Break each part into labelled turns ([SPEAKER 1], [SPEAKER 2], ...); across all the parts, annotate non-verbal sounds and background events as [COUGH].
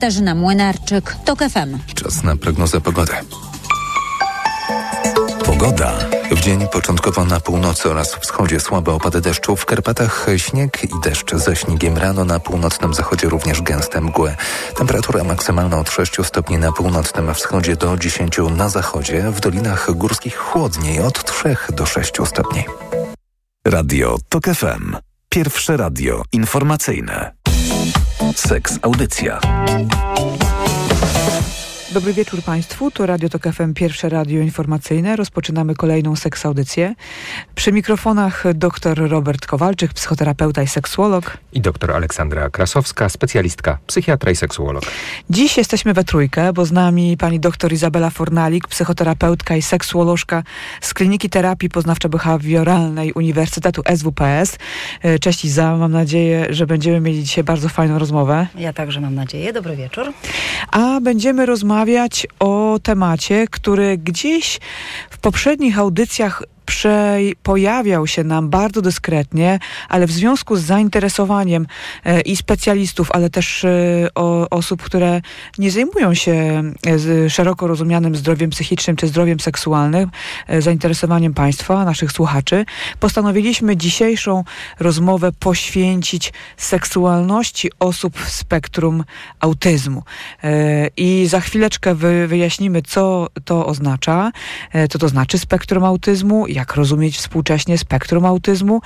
[SPEAKER 1] Katarzyna Młynarczyk, TOK FM.
[SPEAKER 2] Czas na prognozę pogody. Pogoda. W dzień początkowo na północy oraz wschodzie słabe opady deszczu, w Karpatach śnieg i deszcz ze śniegiem rano, na północnym zachodzie również gęste mgły. Temperatura maksymalna od 6 stopni na północnym wschodzie do 10 na zachodzie, w dolinach górskich chłodniej od 3 do 6 stopni.
[SPEAKER 3] Radio TOK FM. Pierwsze radio informacyjne. Seks Audycja.
[SPEAKER 4] Dobry wieczór Państwu, to Radio Tok FM, pierwsze radio informacyjne. Rozpoczynamy kolejną seksaudycję. Przy mikrofonach dr Robert Kowalczyk, psychoterapeuta i seksuolog.
[SPEAKER 5] I dr Aleksandra Krasowska, specjalistka, psychiatra i seksuolog.
[SPEAKER 4] Dziś jesteśmy we trójkę, bo z nami pani dr Izabela Fornalik, psychoterapeutka i seksuolożka z Kliniki Terapii Poznawczo-Behawioralnej Uniwersytetu SWPS. E, cześć Iza, mam nadzieję, że będziemy mieli dzisiaj bardzo fajną rozmowę.
[SPEAKER 6] Ja także mam nadzieję. Dobry wieczór.
[SPEAKER 4] A będziemy rozmawiać rozmawiać o temacie, który gdzieś w poprzednich audycjach prze, pojawiał się nam bardzo dyskretnie, ale w związku z zainteresowaniem e, i specjalistów, ale też e, o, osób, które nie zajmują się e, szeroko rozumianym zdrowiem psychicznym czy zdrowiem seksualnym, zainteresowaniem Państwa, naszych słuchaczy, postanowiliśmy dzisiejszą rozmowę poświęcić seksualności osób w spektrum autyzmu. I za chwileczkę wyjaśnimy, co to oznacza, co to znaczy spektrum autyzmu, jak rozumieć współcześnie spektrum autyzmu,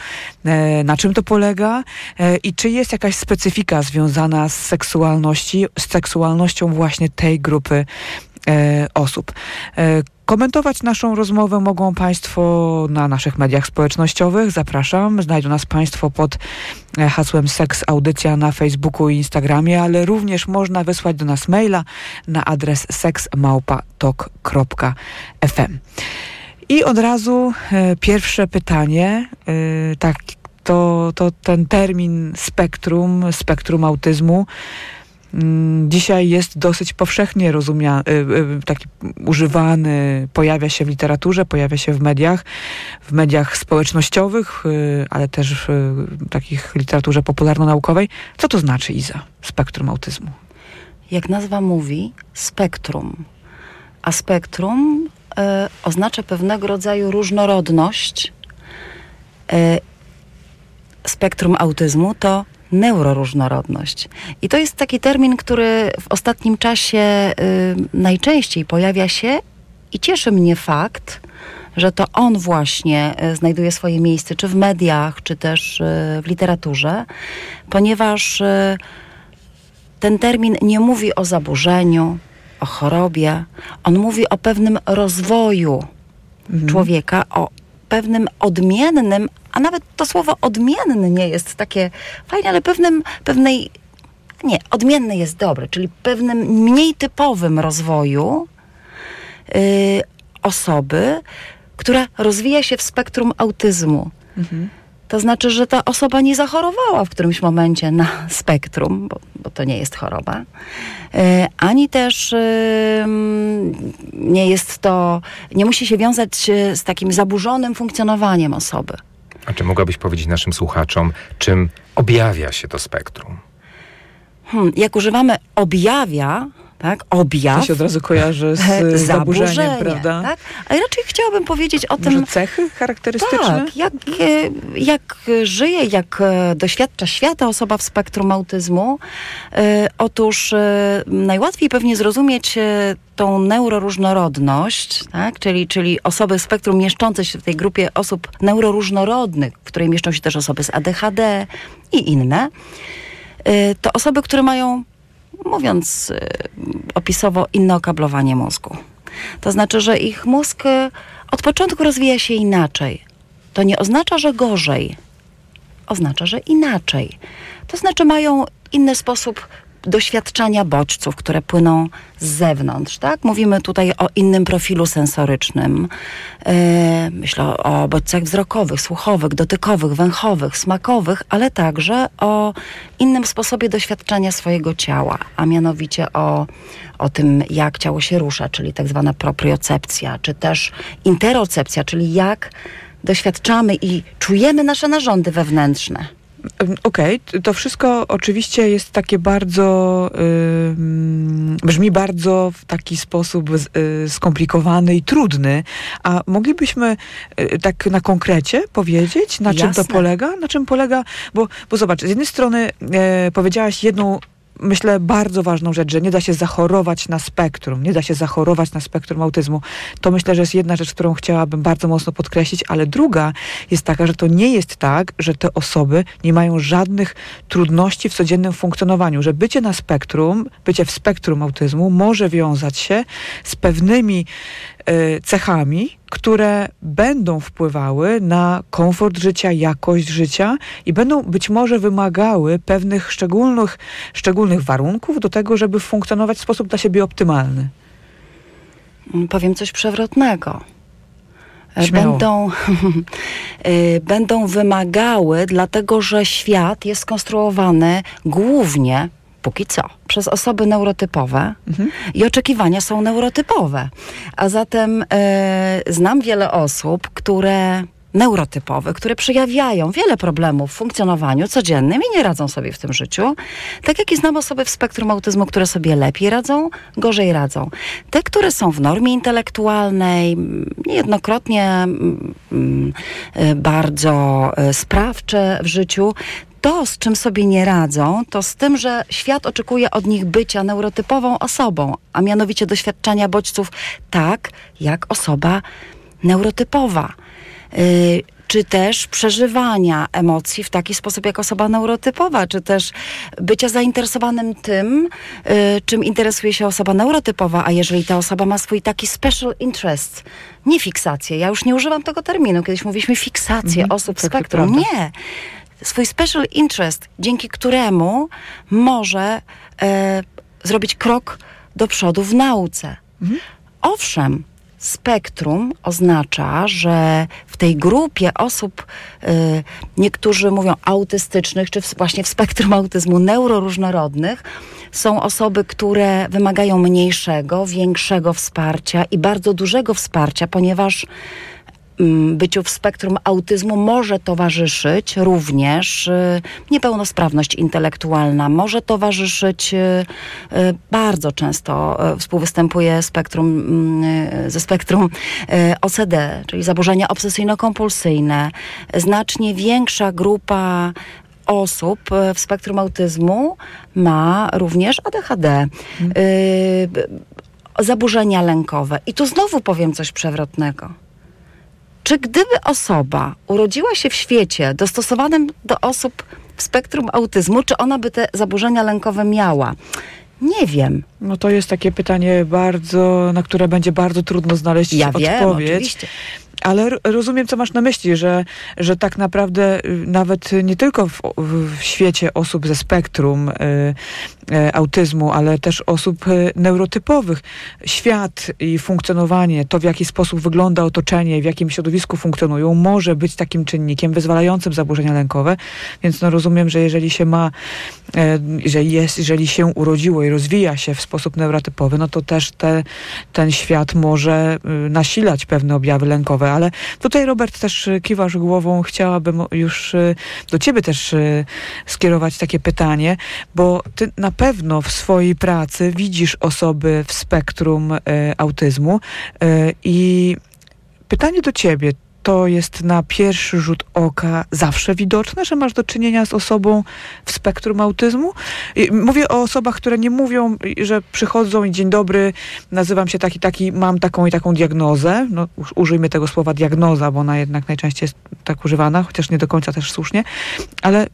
[SPEAKER 4] e, na czym to polega e, i czy jest jakaś specyfika związana z seksualności, z seksualnością właśnie tej grupy e, osób. Komentować naszą rozmowę mogą Państwo na naszych mediach społecznościowych. Zapraszam. Znajdą nas Państwo pod hasłem Seks Audycja na Facebooku i Instagramie, ale również można wysłać do nas maila na adres seksmałpatok.fm. I od razu e, pierwsze pytanie, e, tak, to, to ten termin spektrum, spektrum autyzmu, mm, dzisiaj jest dosyć powszechnie rozumiany, e, taki używany, pojawia się w literaturze, pojawia się w mediach, w mediach społecznościowych, ale też w takich literaturze popularno-naukowej. Co to znaczy, Iza, spektrum autyzmu?
[SPEAKER 6] Jak nazwa mówi, spektrum. A spektrum oznacza pewnego rodzaju różnorodność. E, spektrum autyzmu to neuroróżnorodność. I to jest taki termin, który w ostatnim czasie y, najczęściej pojawia się i cieszy mnie fakt, że to on właśnie y, znajduje swoje miejsce, czy w mediach, czy też y, w literaturze, ponieważ ten termin nie mówi o zaburzeniu, o chorobie, on mówi o pewnym rozwoju mhm. człowieka, o pewnym odmiennym, a nawet to słowo odmienny nie jest takie fajne, ale pewnym, pewnej, nie, odmienny jest dobre, czyli pewnym mniej typowym rozwoju yy, osoby, która rozwija się w spektrum autyzmu. Mhm. To znaczy, że ta osoba nie zachorowała w którymś momencie na spektrum, bo, bo to nie jest choroba, e, ani też nie jest to, nie musi się wiązać z takim zaburzonym funkcjonowaniem osoby.
[SPEAKER 5] A czy mogłabyś powiedzieć naszym słuchaczom, czym objawia się to spektrum?
[SPEAKER 6] Hmm, jak używamy objawia, tak? Objaw.
[SPEAKER 4] To się od razu kojarzy z [LAUGHS] zaburzeniem, prawda? Tak?
[SPEAKER 6] A raczej chciałabym powiedzieć o
[SPEAKER 4] Może
[SPEAKER 6] tym...
[SPEAKER 4] cechy charakterystyczne?
[SPEAKER 6] Tak, jak, e, jak żyje, jak e, doświadcza świata osoba w spektrum autyzmu. E, otóż najłatwiej pewnie zrozumieć tą neuroróżnorodność, tak? czyli, czyli osoby w spektrum mieszczące się w tej grupie osób neuroróżnorodnych, w której mieszczą się też osoby z ADHD i inne, to osoby, które mają mówiąc y, opisowo, inne okablowanie mózgu. To znaczy, że ich mózg y, od początku rozwija się inaczej. To nie oznacza, że gorzej. Oznacza, że inaczej. To znaczy, mają inny sposób doświadczania bodźców, które płyną z zewnątrz, tak? Mówimy tutaj o innym profilu sensorycznym. Yy, myślę o bodźcach wzrokowych, słuchowych, dotykowych, węchowych, smakowych, ale także o innym sposobie doświadczania swojego ciała, a mianowicie o, o tym, jak ciało się rusza, czyli tak zwana propriocepcja, czy też interocepcja, czyli jak doświadczamy i czujemy nasze narządy wewnętrzne.
[SPEAKER 4] Okej, okay. to wszystko oczywiście jest takie bardzo, yy, brzmi bardzo w taki sposób yy, skomplikowany i trudny, a moglibyśmy yy, tak na konkrecie powiedzieć, na
[SPEAKER 6] Jasne.
[SPEAKER 4] czym to polega? Na czym polega, bo, bo zobacz, z jednej strony e, powiedziałaś jedną myślę, bardzo ważną rzecz, że nie da się zachorować na spektrum, nie da się zachorować na spektrum autyzmu. To myślę, że jest jedna rzecz, którą chciałabym bardzo mocno podkreślić, ale druga jest taka, że to nie jest tak, że te osoby nie mają żadnych trudności w codziennym funkcjonowaniu, że bycie na spektrum, bycie w spektrum autyzmu może wiązać się z pewnymi cechami, które będą wpływały na komfort życia, jakość życia i będą być może wymagały pewnych szczególnych, szczególnych warunków do tego, żeby funkcjonować w sposób dla siebie optymalny.
[SPEAKER 6] Powiem coś przewrotnego.
[SPEAKER 4] Śmiało.
[SPEAKER 6] Będą, [LAUGHS] y, będą wymagały, dlatego że świat jest skonstruowany głównie, póki co, przez osoby neurotypowe
[SPEAKER 4] Mhm.
[SPEAKER 6] i oczekiwania są neurotypowe. A zatem y, znam wiele osób, które neurotypowe, które przejawiają wiele problemów w funkcjonowaniu codziennym i nie radzą sobie w tym życiu. Tak jak i znam osoby w spektrum autyzmu, które sobie lepiej radzą, gorzej radzą. Te, które są w normie intelektualnej, mm, niejednokrotnie mm, mm, y, bardzo y, sprawcze w życiu, to, z czym sobie nie radzą, to z tym, że świat oczekuje od nich bycia neurotypową osobą, a mianowicie doświadczania bodźców tak, jak osoba neurotypowa. Y, czy też przeżywania emocji w taki sposób jak osoba neurotypowa, czy też bycia zainteresowanym tym, y, czym interesuje się osoba neurotypowa, a jeżeli ta osoba ma swój taki special interest, nie fiksację, ja już nie używam tego terminu, kiedyś mówiliśmy fiksację
[SPEAKER 4] Mhm,
[SPEAKER 6] osób
[SPEAKER 4] tak,
[SPEAKER 6] spektrum. Nie. Swój special interest, dzięki któremu może e, zrobić krok do przodu w nauce. Owszem, spektrum oznacza, że w tej grupie osób, y, niektórzy mówią autystycznych, czy w, właśnie w spektrum autyzmu neuroróżnorodnych, są osoby, które wymagają mniejszego, większego wsparcia i bardzo dużego wsparcia, ponieważ byciu w spektrum autyzmu może towarzyszyć również y, niepełnosprawność intelektualna, może towarzyszyć y, y, bardzo często y, współwystępuje spektrum, mm, y, ze spektrum y, OCD, czyli zaburzenia obsesyjno-kompulsyjne. Znacznie większa grupa osób y, w spektrum autyzmu ma również ADHD. Y, b- zaburzenia lękowe. I tu znowu powiem coś przewrotnego. Czy gdyby osoba urodziła się w świecie dostosowanym do osób w spektrum autyzmu, czy ona by te zaburzenia lękowe miała? Nie wiem.
[SPEAKER 4] No to jest takie pytanie bardzo, na które będzie bardzo trudno znaleźć
[SPEAKER 6] Ja wiem,
[SPEAKER 4] odpowiedź.
[SPEAKER 6] oczywiście.
[SPEAKER 4] Ale rozumiem, co masz na myśli, że, że tak naprawdę y, nawet nie tylko w, w świecie osób ze spektrum y, autyzmu, ale też osób y, neurotypowych, świat i funkcjonowanie, to w jaki sposób wygląda otoczenie, w jakim środowisku funkcjonują, może być takim czynnikiem wyzwalającym zaburzenia lękowe. Więc no rozumiem, że jeżeli się ma, e, jeżeli jest, jeżeli się urodziło i rozwija się w sposób neurotypowy, no to też te, ten świat może y, nasilać pewne objawy lękowe. Ale tutaj, Robert, też y, kiwasz głową. Chciałabym już y, do ciebie też skierować takie pytanie, bo ty na pewno w swojej pracy widzisz osoby w spektrum y, autyzmu y, i pytanie do ciebie. To jest na pierwszy rzut oka zawsze widoczne, że masz do czynienia z osobą w spektrum autyzmu? Mówię o osobach, które nie mówią, że przychodzą i dzień dobry, nazywam się taki, taki, mam taką i taką diagnozę. No, użyjmy tego słowa diagnoza, bo ona jednak najczęściej jest tak używana, chociaż nie do końca też słusznie. Ale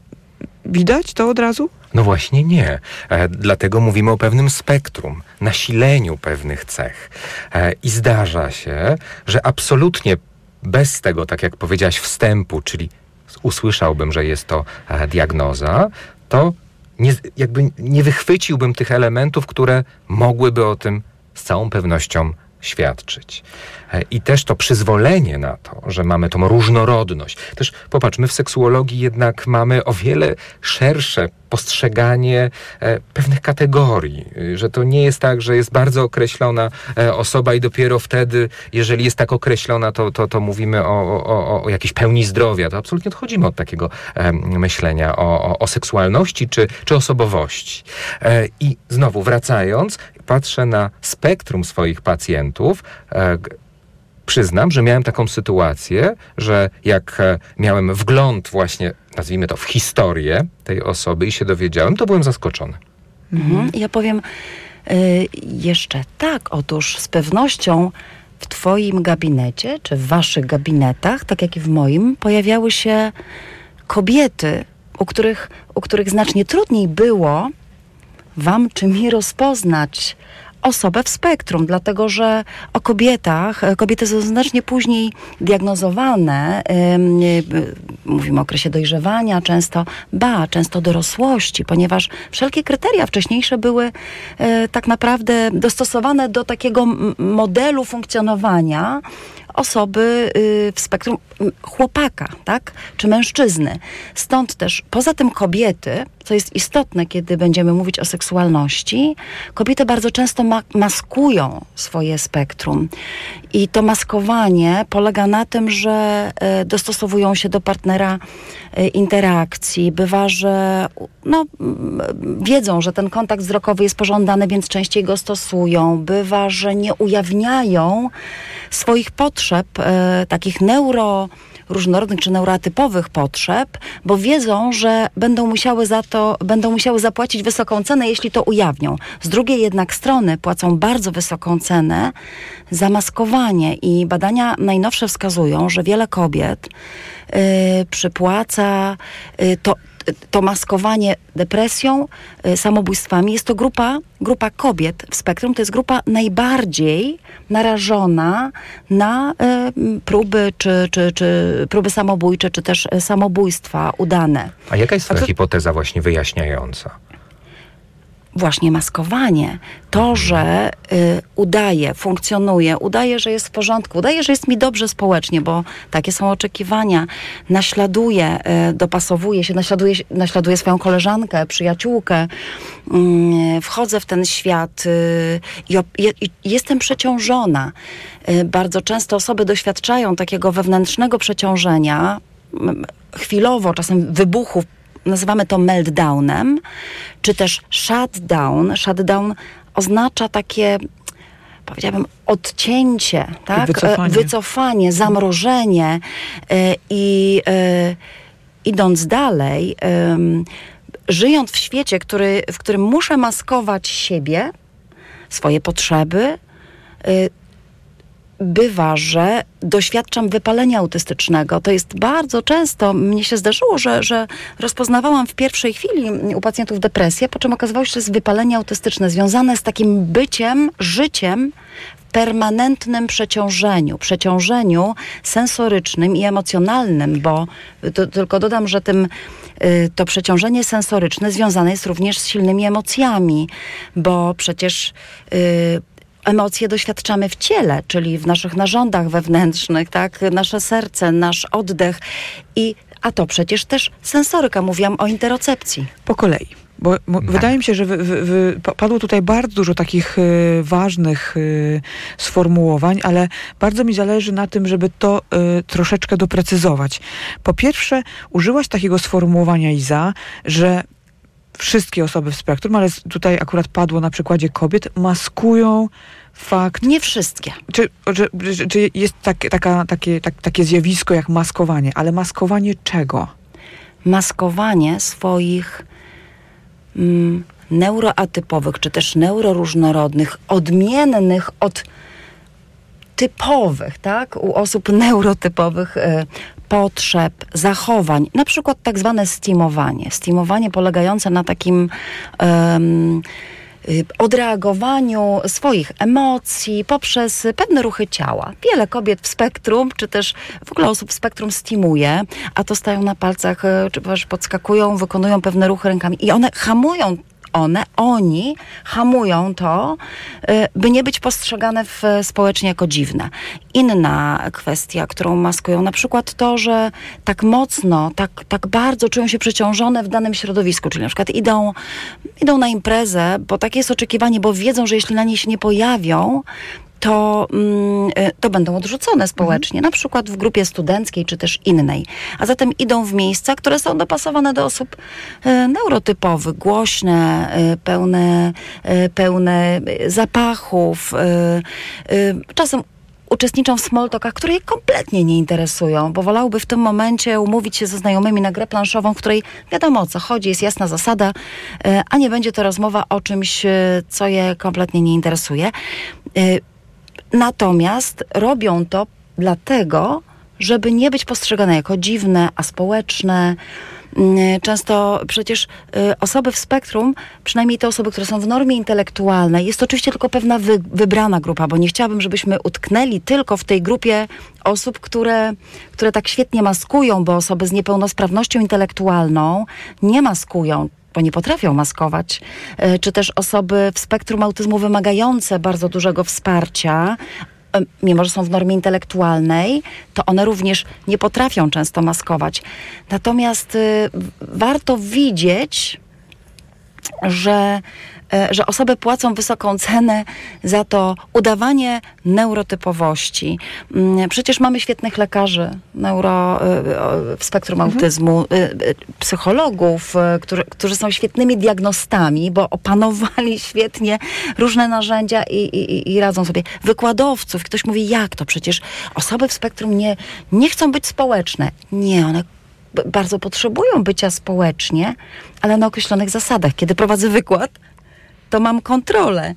[SPEAKER 4] widać to od razu?
[SPEAKER 5] No właśnie nie. E, dlatego mówimy o pewnym spektrum, nasileniu pewnych cech. E, I zdarza się, że absolutnie bez tego, tak jak powiedziałaś, wstępu, czyli usłyszałbym, że jest to e, diagnoza, to nie, jakby nie wychwyciłbym tych elementów, które mogłyby o tym z całą pewnością świadczyć. E, I też to przyzwolenie na to, że mamy tą różnorodność. Też popatrz, my w seksuologii jednak mamy o wiele szersze postrzeganie e, pewnych kategorii, y, że to nie jest tak, że jest bardzo określona e, osoba i dopiero wtedy, jeżeli jest tak określona, to, to, to mówimy o, o, o jakiejś pełni zdrowia. To absolutnie odchodzimy od takiego myślenia o, o, o seksualności czy, czy osobowości. I znowu wracając, patrzę na spektrum swoich pacjentów, e, przyznam, że miałem taką sytuację, że jak e, miałem wgląd właśnie, nazwijmy to, w historię tej osoby i się dowiedziałem, to byłem zaskoczony.
[SPEAKER 6] Mhm. Ja powiem y, jeszcze tak, otóż z pewnością w Twoim gabinecie, czy w Waszych gabinetach, tak jak i w moim, pojawiały się kobiety, u których, u których znacznie trudniej było Wam czy mi rozpoznać osobę w spektrum, dlatego że o kobietach, e, kobiety są znacznie później diagnozowane, mówimy o okresie dojrzewania, często, ba, często dorosłości, ponieważ wszelkie kryteria wcześniejsze były y, tak naprawdę dostosowane do takiego modelu funkcjonowania, osoby y, w spektrum chłopaka, tak? Czy mężczyzny. Stąd też, poza tym kobiety, co jest istotne, kiedy będziemy mówić o seksualności, kobiety bardzo często ma maskują swoje spektrum. I to maskowanie polega na tym, że y, dostosowują się do partnera y, interakcji. Bywa, że no, wiedzą, że ten kontakt wzrokowy jest pożądany, więc częściej go stosują. Bywa, że nie ujawniają swoich potrzeb, e, takich neuro różnorodnych czy neurotypowych potrzeb, bo wiedzą, że będą musiały za to, będą musiały zapłacić wysoką cenę, jeśli to ujawnią. Z drugiej jednak strony płacą bardzo wysoką cenę za maskowanie i badania najnowsze wskazują, że wiele kobiet yy, przypłaca yy, to, to maskowanie depresją, y, samobójstwami. Jest to grupa, grupa kobiet w spektrum, to jest grupa najbardziej narażona na y, próby, czy, czy, czy próby samobójcze, czy też samobójstwa udane.
[SPEAKER 5] A jaka jest ta hipoteza właśnie wyjaśniająca?
[SPEAKER 6] Właśnie maskowanie, to, że y, udaje, funkcjonuje, udaje, że jest w porządku, udaje, że jest mi dobrze społecznie, bo takie są oczekiwania, naśladuje, y, dopasowuje się, naśladuje, naśladuje swoją koleżankę, przyjaciółkę, y, wchodzę w ten świat y, i, jestem przeciążona. Y, bardzo często osoby doświadczają takiego wewnętrznego przeciążenia, chwilowo, czasem wybuchów nazywamy to meltdownem, czy też shutdown. Shutdown oznacza takie powiedziałabym, odcięcie, tak?
[SPEAKER 4] Wycofanie.
[SPEAKER 6] Wycofanie, zamrożenie e, i e, idąc dalej, żyjąc w świecie, który, w którym muszę maskować siebie, swoje potrzeby, e, bywa, że doświadczam wypalenia autystycznego. To jest bardzo często, mnie się zdarzyło, że, że rozpoznawałam w pierwszej chwili u pacjentów depresję, po czym okazało się, że jest wypalenie autystyczne związane z takim byciem, życiem permanentnym przeciążeniu, przeciążeniu sensorycznym i emocjonalnym, bo to, tylko dodam, że tym y, to przeciążenie sensoryczne związane jest również z silnymi emocjami, bo przecież y, emocje doświadczamy w ciele, czyli w naszych narządach wewnętrznych, tak? Nasze serce, nasz oddech i a to przecież też sensoryka. Mówiłam o interocepcji.
[SPEAKER 4] Po kolei. Bo tak. wydaje mi się, że padło tutaj bardzo dużo takich y, ważnych y, sformułowań, ale bardzo mi zależy na tym, żeby to y, troszeczkę doprecyzować. Po pierwsze, użyłaś takiego sformułowania, Iza, że wszystkie osoby w spektrum, ale tutaj akurat padło na przykładzie kobiet, maskują fakt.
[SPEAKER 6] Nie wszystkie.
[SPEAKER 4] Czy, czy, czy jest tak, taka, takie, tak, takie zjawisko jak maskowanie, ale maskowanie czego?
[SPEAKER 6] Maskowanie swoich mm, neuroatypowych, czy też neuroróżnorodnych, odmiennych od typowych, tak, u osób [LAUGHS] neurotypowych y, potrzeb, zachowań, na przykład tak zwane stimowanie. Stimowanie polegające na takim y, odreagowaniu swoich emocji poprzez pewne ruchy ciała. Wiele kobiet w spektrum, czy też w ogóle osób w spektrum stimuje, a to stają na palcach, y, czy podskakują, wykonują pewne ruchy rękami i one hamują one, oni hamują to, y, by nie być postrzegane w, społecznie jako dziwne. Inna kwestia, którą maskują, na przykład to, że tak mocno, tak, tak bardzo czują się przeciążone w danym środowisku, czyli na przykład idą, idą na imprezę, bo takie jest oczekiwanie, bo wiedzą, że jeśli na niej się nie pojawią, to, mm, e, to będą odrzucone społecznie, mhm. na przykład w grupie studenckiej czy też innej. A zatem idą w miejsca, które są dopasowane do osób e, neurotypowych, głośne, e, pełne, pełne zapachów, czasem uczestniczą w smalltalkach, które je kompletnie nie interesują, bo wolałby w tym momencie umówić się ze znajomymi na grę planszową, w której wiadomo o co chodzi, jest jasna zasada, a nie będzie to rozmowa o czymś, co je kompletnie nie interesuje. Natomiast robią to dlatego, żeby nie być postrzegane jako dziwne, aspołeczne. Mm, często przecież y, osoby w spektrum, przynajmniej te osoby, które są w normie intelektualnej, jest to oczywiście tylko pewna wy, wybrana grupa, bo nie chciałabym, żebyśmy utknęli tylko w tej grupie osób, które, które tak świetnie maskują, bo osoby z niepełnosprawnością intelektualną nie maskują bo nie potrafią maskować, e, czy też osoby w spektrum autyzmu wymagające bardzo dużego wsparcia, e, mimo że są w normie intelektualnej, to one również nie potrafią często maskować. Natomiast y, warto widzieć, że że osoby płacą wysoką cenę za to udawanie neurotypowości. Mm, przecież mamy świetnych lekarzy neuro, e, w spektrum mhm. autyzmu, e, psychologów, którzy, którzy są świetnymi diagnostami, bo opanowali [LAUGHS] świetnie różne narzędzia i, i, i radzą sobie. Wykładowców, ktoś mówi, jak to przecież osoby w spektrum nie, nie chcą być społeczne. Nie, one bardzo potrzebują bycia społecznie, ale na określonych zasadach. Kiedy prowadzę wykład, to mam kontrolę.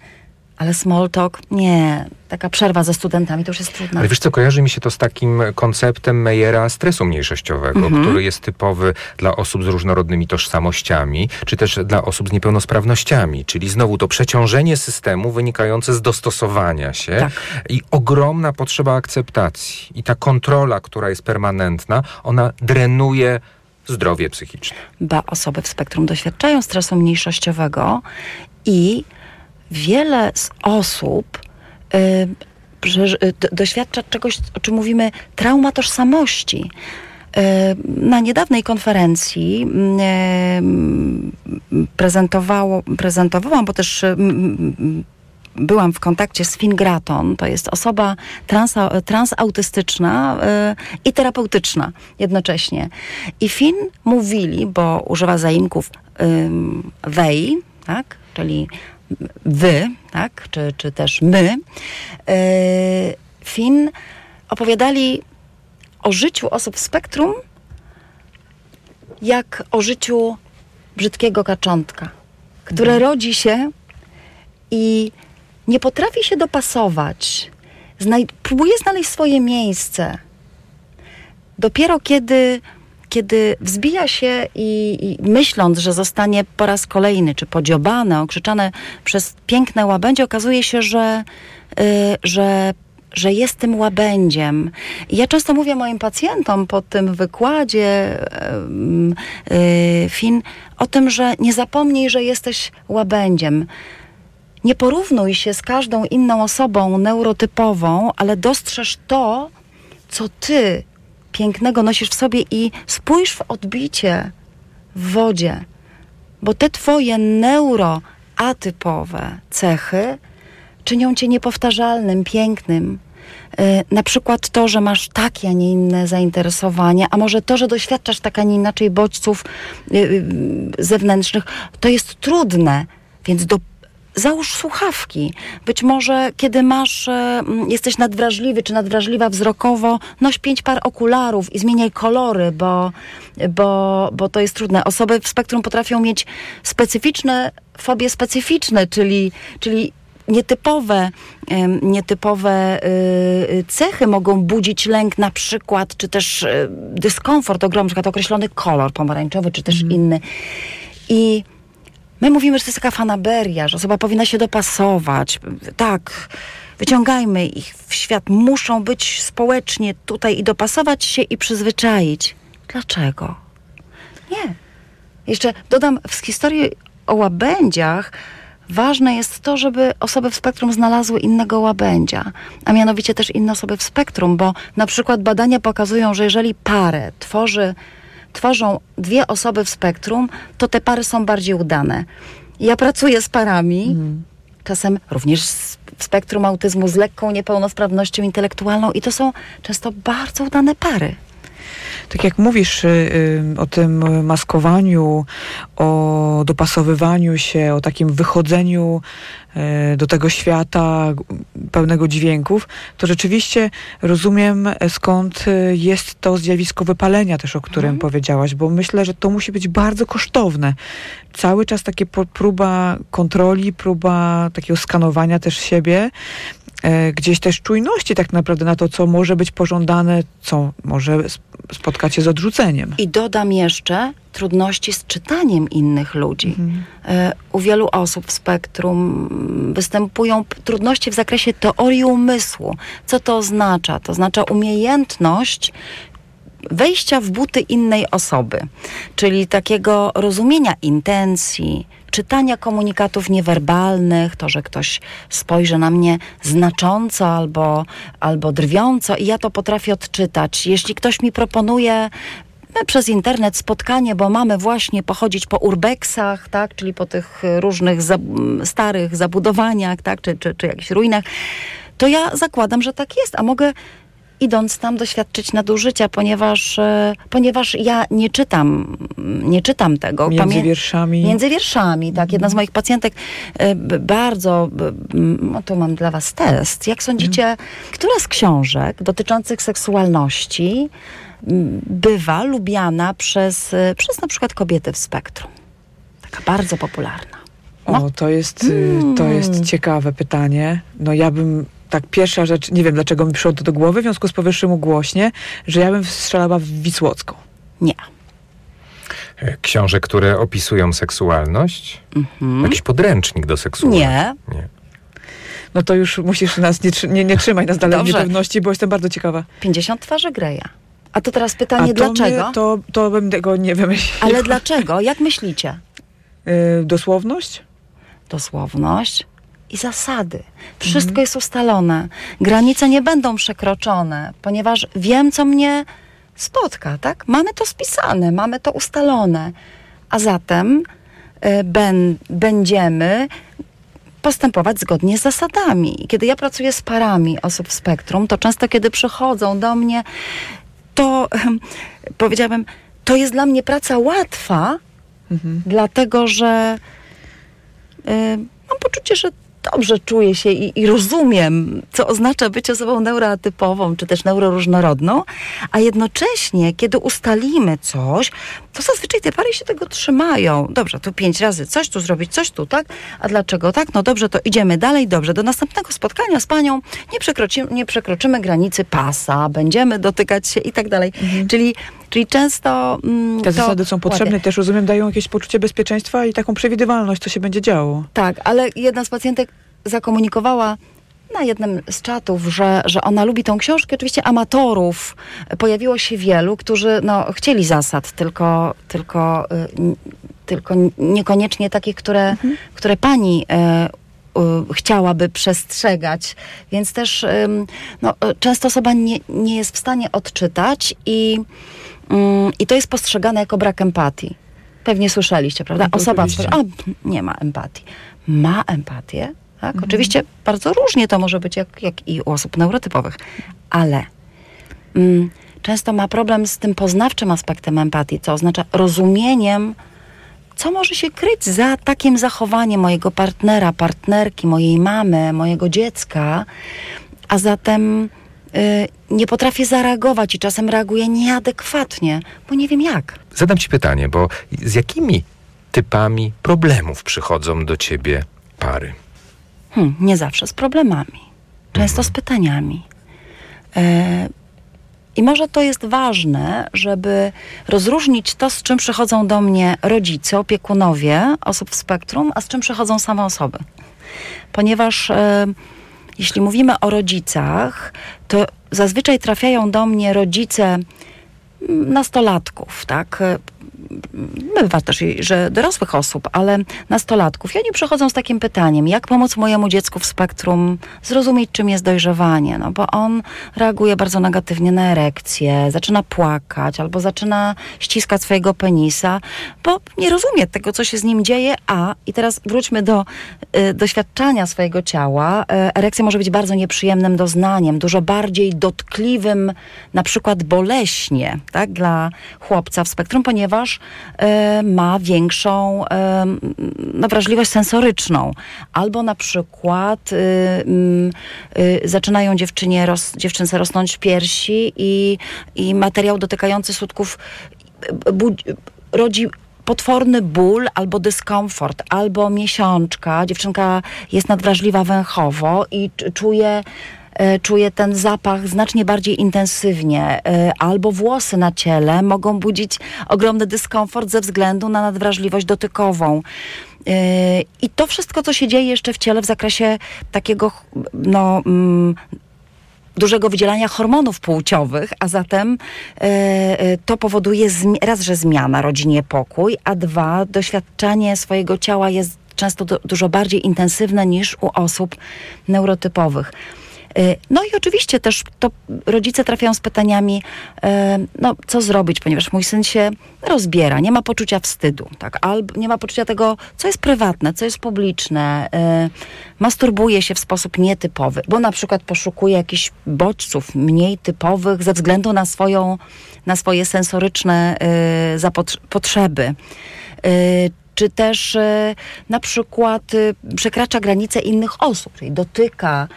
[SPEAKER 6] Ale small talk, nie. Taka przerwa ze studentami to już jest trudne.
[SPEAKER 5] Ale wiesz co, kojarzy mi się to z takim konceptem Meyera stresu mniejszościowego, mm -hmm. który jest typowy dla osób z różnorodnymi tożsamościami, czy też dla osób z niepełnosprawnościami. Czyli znowu to przeciążenie systemu wynikające z dostosowania się tak. i ogromna potrzeba akceptacji. I ta kontrola, która jest permanentna, ona drenuje zdrowie psychiczne.
[SPEAKER 6] Ba, osoby w spektrum doświadczają stresu mniejszościowego i wiele z osób y, doświadcza czegoś, o czym mówimy, trauma tożsamości. Y, na niedawnej konferencji y, prezentowało, prezentowałam, bo też byłam w kontakcie z Finn Graton, to jest osoba trans, transautystyczna i terapeutyczna jednocześnie. I Finn mówili, bo używa zaimków wej, tak? Czyli wy, tak? czy, czy też my, yy, Finn opowiadali o życiu osób w spektrum jak o życiu brzydkiego kaczątka, które mhm. rodzi się i nie potrafi się dopasować, znaj- próbuje znaleźć swoje miejsce. Dopiero kiedy, kiedy wzbija się i, i, myśląc, że zostanie po raz kolejny, czy podziobane, okrzyczane przez piękne łabędzie, okazuje się, że, yy, że że jest tym łabędziem. Ja często mówię moim pacjentom po tym wykładzie, yy, Fin, o tym, że nie zapomnij, że jesteś łabędziem. Nie porównuj się z każdą inną osobą neurotypową, ale dostrzeż to, co ty pięknego nosisz w sobie i spójrz w odbicie w wodzie, bo te twoje neuroatypowe cechy czynią cię niepowtarzalnym, pięknym. Yy, na przykład to, że masz takie, a nie inne zainteresowania, a może to, że doświadczasz tak, a nie inaczej bodźców yy, yy, zewnętrznych, to jest trudne. Więc do załóż słuchawki. Być może, kiedy masz, e, jesteś nadwrażliwy czy nadwrażliwa wzrokowo, noś pięć par okularów i zmieniaj kolory, bo, bo, bo to jest trudne. Osoby w spektrum potrafią mieć specyficzne fobie specyficzne, czyli, czyli nietypowe, nietypowe y, cechy mogą budzić lęk na przykład, czy też y, dyskomfort ogromny, na przykład określony kolor pomarańczowy, czy też mm. inny. I My mówimy, że to jest taka fanaberia, że osoba powinna się dopasować. Tak, wyciągajmy ich w świat. Muszą być społecznie tutaj i dopasować się i przyzwyczaić. Dlaczego? Nie. Jeszcze dodam z historii o łabędziach, ważne jest to, żeby osoby w spektrum znalazły innego łabędzia, a mianowicie też inne osoby w spektrum, bo na przykład badania pokazują, że jeżeli parę tworzy, tworzą dwie osoby w spektrum, to te pary są bardziej udane. Ja pracuję z parami, czasem również z- w spektrum autyzmu z lekką niepełnosprawnością intelektualną i to są często bardzo udane pary.
[SPEAKER 4] Tak jak mówisz y, y, o tym maskowaniu, o dopasowywaniu się, o takim wychodzeniu y, do tego świata pełnego dźwięków, to rzeczywiście rozumiem e, skąd jest to zjawisko wypalenia też, o którym powiedziałaś, bo myślę, że to musi być bardzo kosztowne. Cały czas takie próba kontroli, próba takiego skanowania też siebie, gdzieś też czujności tak naprawdę na to, co może być pożądane, co może sp- spotkać się z odrzuceniem.
[SPEAKER 6] I dodam jeszcze trudności z czytaniem innych ludzi. E, U wielu osób w spektrum występują trudności w zakresie teorii umysłu. Co to oznacza? To oznacza umiejętność wejścia w buty innej osoby, czyli takiego rozumienia intencji, czytania komunikatów niewerbalnych, to, że ktoś spojrzy na mnie znacząco albo, albo drwiąco i ja to potrafię odczytać. Jeśli ktoś mi proponuje no, przez internet spotkanie, bo mamy właśnie pochodzić po urbexach, tak, czyli po tych różnych za, starych zabudowaniach, tak, czy, czy, czy jakichś ruinach, to ja zakładam, że tak jest, a mogę idąc tam doświadczyć nadużycia, ponieważ, e, ponieważ ja nie czytam, nie czytam tego.
[SPEAKER 4] Między
[SPEAKER 6] Pamię-
[SPEAKER 4] wierszami.
[SPEAKER 6] Między wierszami, tak. Jedna z moich pacjentek e, bardzo, no tu mam dla was test. Jak sądzicie, która z książek dotyczących seksualności bywa lubiana przez, e, przez na przykład kobiety w spektrum? Taka bardzo popularna. No.
[SPEAKER 4] O, to jest, y, to jest
[SPEAKER 6] Mm.
[SPEAKER 4] ciekawe pytanie. No ja bym, tak pierwsza rzecz, nie wiem dlaczego mi przyszło to do głowy, w związku z powyższym ugłośnie, że ja bym strzelała w Wisłocką.
[SPEAKER 6] Nie.
[SPEAKER 5] E, Książek, które opisują seksualność?
[SPEAKER 6] Mhm.
[SPEAKER 5] Jakiś podręcznik do seksualności?
[SPEAKER 6] Nie.
[SPEAKER 5] Nie.
[SPEAKER 4] No to już musisz nas, nie, nie, nie trzymaj nas dalej w niepewności, bo jestem bardzo ciekawa.
[SPEAKER 6] 50 twarzy Greja. A to teraz
[SPEAKER 4] A
[SPEAKER 6] pytanie,
[SPEAKER 4] to
[SPEAKER 6] dlaczego?
[SPEAKER 4] My, to, to bym tego nie wymyśliła.
[SPEAKER 6] Ale dlaczego? Jak myślicie?
[SPEAKER 4] Y, dosłowność?
[SPEAKER 6] dosłowność i zasady. Wszystko jest ustalone. Granice nie będą przekroczone, ponieważ wiem, co mnie spotka, tak? Mamy to spisane, mamy to ustalone. A zatem y, ben, będziemy postępować zgodnie z zasadami. Kiedy ja pracuję z parami osób w spektrum, to często kiedy przychodzą do mnie, to [LAUGHS] powiedziałabym, to jest dla mnie praca łatwa,
[SPEAKER 4] Mhm.
[SPEAKER 6] dlatego że y, mam poczucie, że dobrze czuję się i, i rozumiem, co oznacza być osobą neuroatypową, czy też neuroróżnorodną, a jednocześnie, kiedy ustalimy coś, to zazwyczaj te pary się tego trzymają. Dobrze, tu pięć razy coś, tu zrobić coś, tu tak, a dlaczego tak? No dobrze, to idziemy dalej, dobrze. Do następnego spotkania z panią nie przekroczymy, nie przekroczymy granicy pasa, będziemy dotykać się i tak dalej. Czyli, czyli często... mm,
[SPEAKER 4] Te
[SPEAKER 6] to
[SPEAKER 4] zasady są potrzebne,
[SPEAKER 6] ładnie.
[SPEAKER 4] też rozumiem, dają jakieś poczucie bezpieczeństwa i taką przewidywalność, co się będzie działo.
[SPEAKER 6] Tak, ale jedna z pacjentek zakomunikowała na jednym z czatów, że, że ona lubi tą książkę. Oczywiście amatorów pojawiło się wielu, którzy no, chcieli zasad, tylko, tylko, y, tylko niekoniecznie takich, które, które pani y, chciałaby przestrzegać. Więc też no, często osoba nie, nie jest w stanie odczytać i, i to jest postrzegane jako brak empatii. Pewnie słyszeliście, prawda?
[SPEAKER 4] No,
[SPEAKER 6] Osoba, a, nie ma empatii. Ma empatię, tak? Oczywiście bardzo różnie to może być, jak, jak i u osób neurotypowych, ale mm, często ma problem z tym poznawczym aspektem empatii, co oznacza rozumieniem, co może się kryć za takim zachowaniem mojego partnera, partnerki, mojej mamy, mojego dziecka, a zatem nie potrafię zareagować i czasem reaguję nieadekwatnie, bo nie wiem jak.
[SPEAKER 5] Zadam ci pytanie, bo z jakimi typami problemów przychodzą do ciebie pary?
[SPEAKER 6] Hmm, nie zawsze z problemami, często z pytaniami. E, I może to jest ważne, żeby rozróżnić to, z czym przychodzą do mnie rodzice, opiekunowie osób w spektrum, a z czym przychodzą same osoby. Ponieważ e, jeśli mówimy o rodzicach, to zazwyczaj trafiają do mnie rodzice mm, nastolatków, tak? E, bywa też, że dorosłych osób, ale nastolatków. I oni przychodzą z takim pytaniem, jak pomóc mojemu dziecku w spektrum zrozumieć, czym jest dojrzewanie, no bo on reaguje bardzo negatywnie na erekcję, zaczyna płakać albo zaczyna ściskać swojego penisa, bo nie rozumie tego, co się z nim dzieje, a i teraz wróćmy do y, doświadczania swojego ciała. Y, erekcja może być bardzo nieprzyjemnym doznaniem, dużo bardziej dotkliwym, na przykład boleśnie, tak, dla chłopca w spektrum, ponieważ y, ma większą y, no, wrażliwość sensoryczną. Albo na przykład y, mm, y, zaczynają dziewczynie ros, dziewczynce rosnąć piersi i, i materiał dotykający sutków y, budzi, rodzi potworny ból albo dyskomfort, albo miesiączka. Dziewczynka jest nadwrażliwa węchowo i czuje e, czuje ten zapach znacznie bardziej intensywnie, e, albo włosy na ciele mogą budzić ogromny dyskomfort ze względu na nadwrażliwość dotykową. E, I to wszystko, co się dzieje jeszcze w ciele w zakresie takiego no, mm, dużego wydzielania hormonów płciowych, a zatem to powoduje raz, że zmiana rodzi niepokój, a dwa, doświadczanie swojego ciała jest często du- dużo bardziej intensywne niż u osób neurotypowych. E, No i oczywiście też to rodzice trafiają z pytaniami, e, no co zrobić, ponieważ mój syn się rozbiera, nie ma poczucia wstydu, tak, albo nie ma poczucia tego, co jest prywatne, co jest publiczne, e, masturbuje się w sposób nietypowy, bo na przykład poszukuje jakichś bodźców mniej typowych ze względu na swoją, na swoje sensoryczne potrzeby. Czy też e, na przykład e, przekracza granice innych osób, czyli dotyka,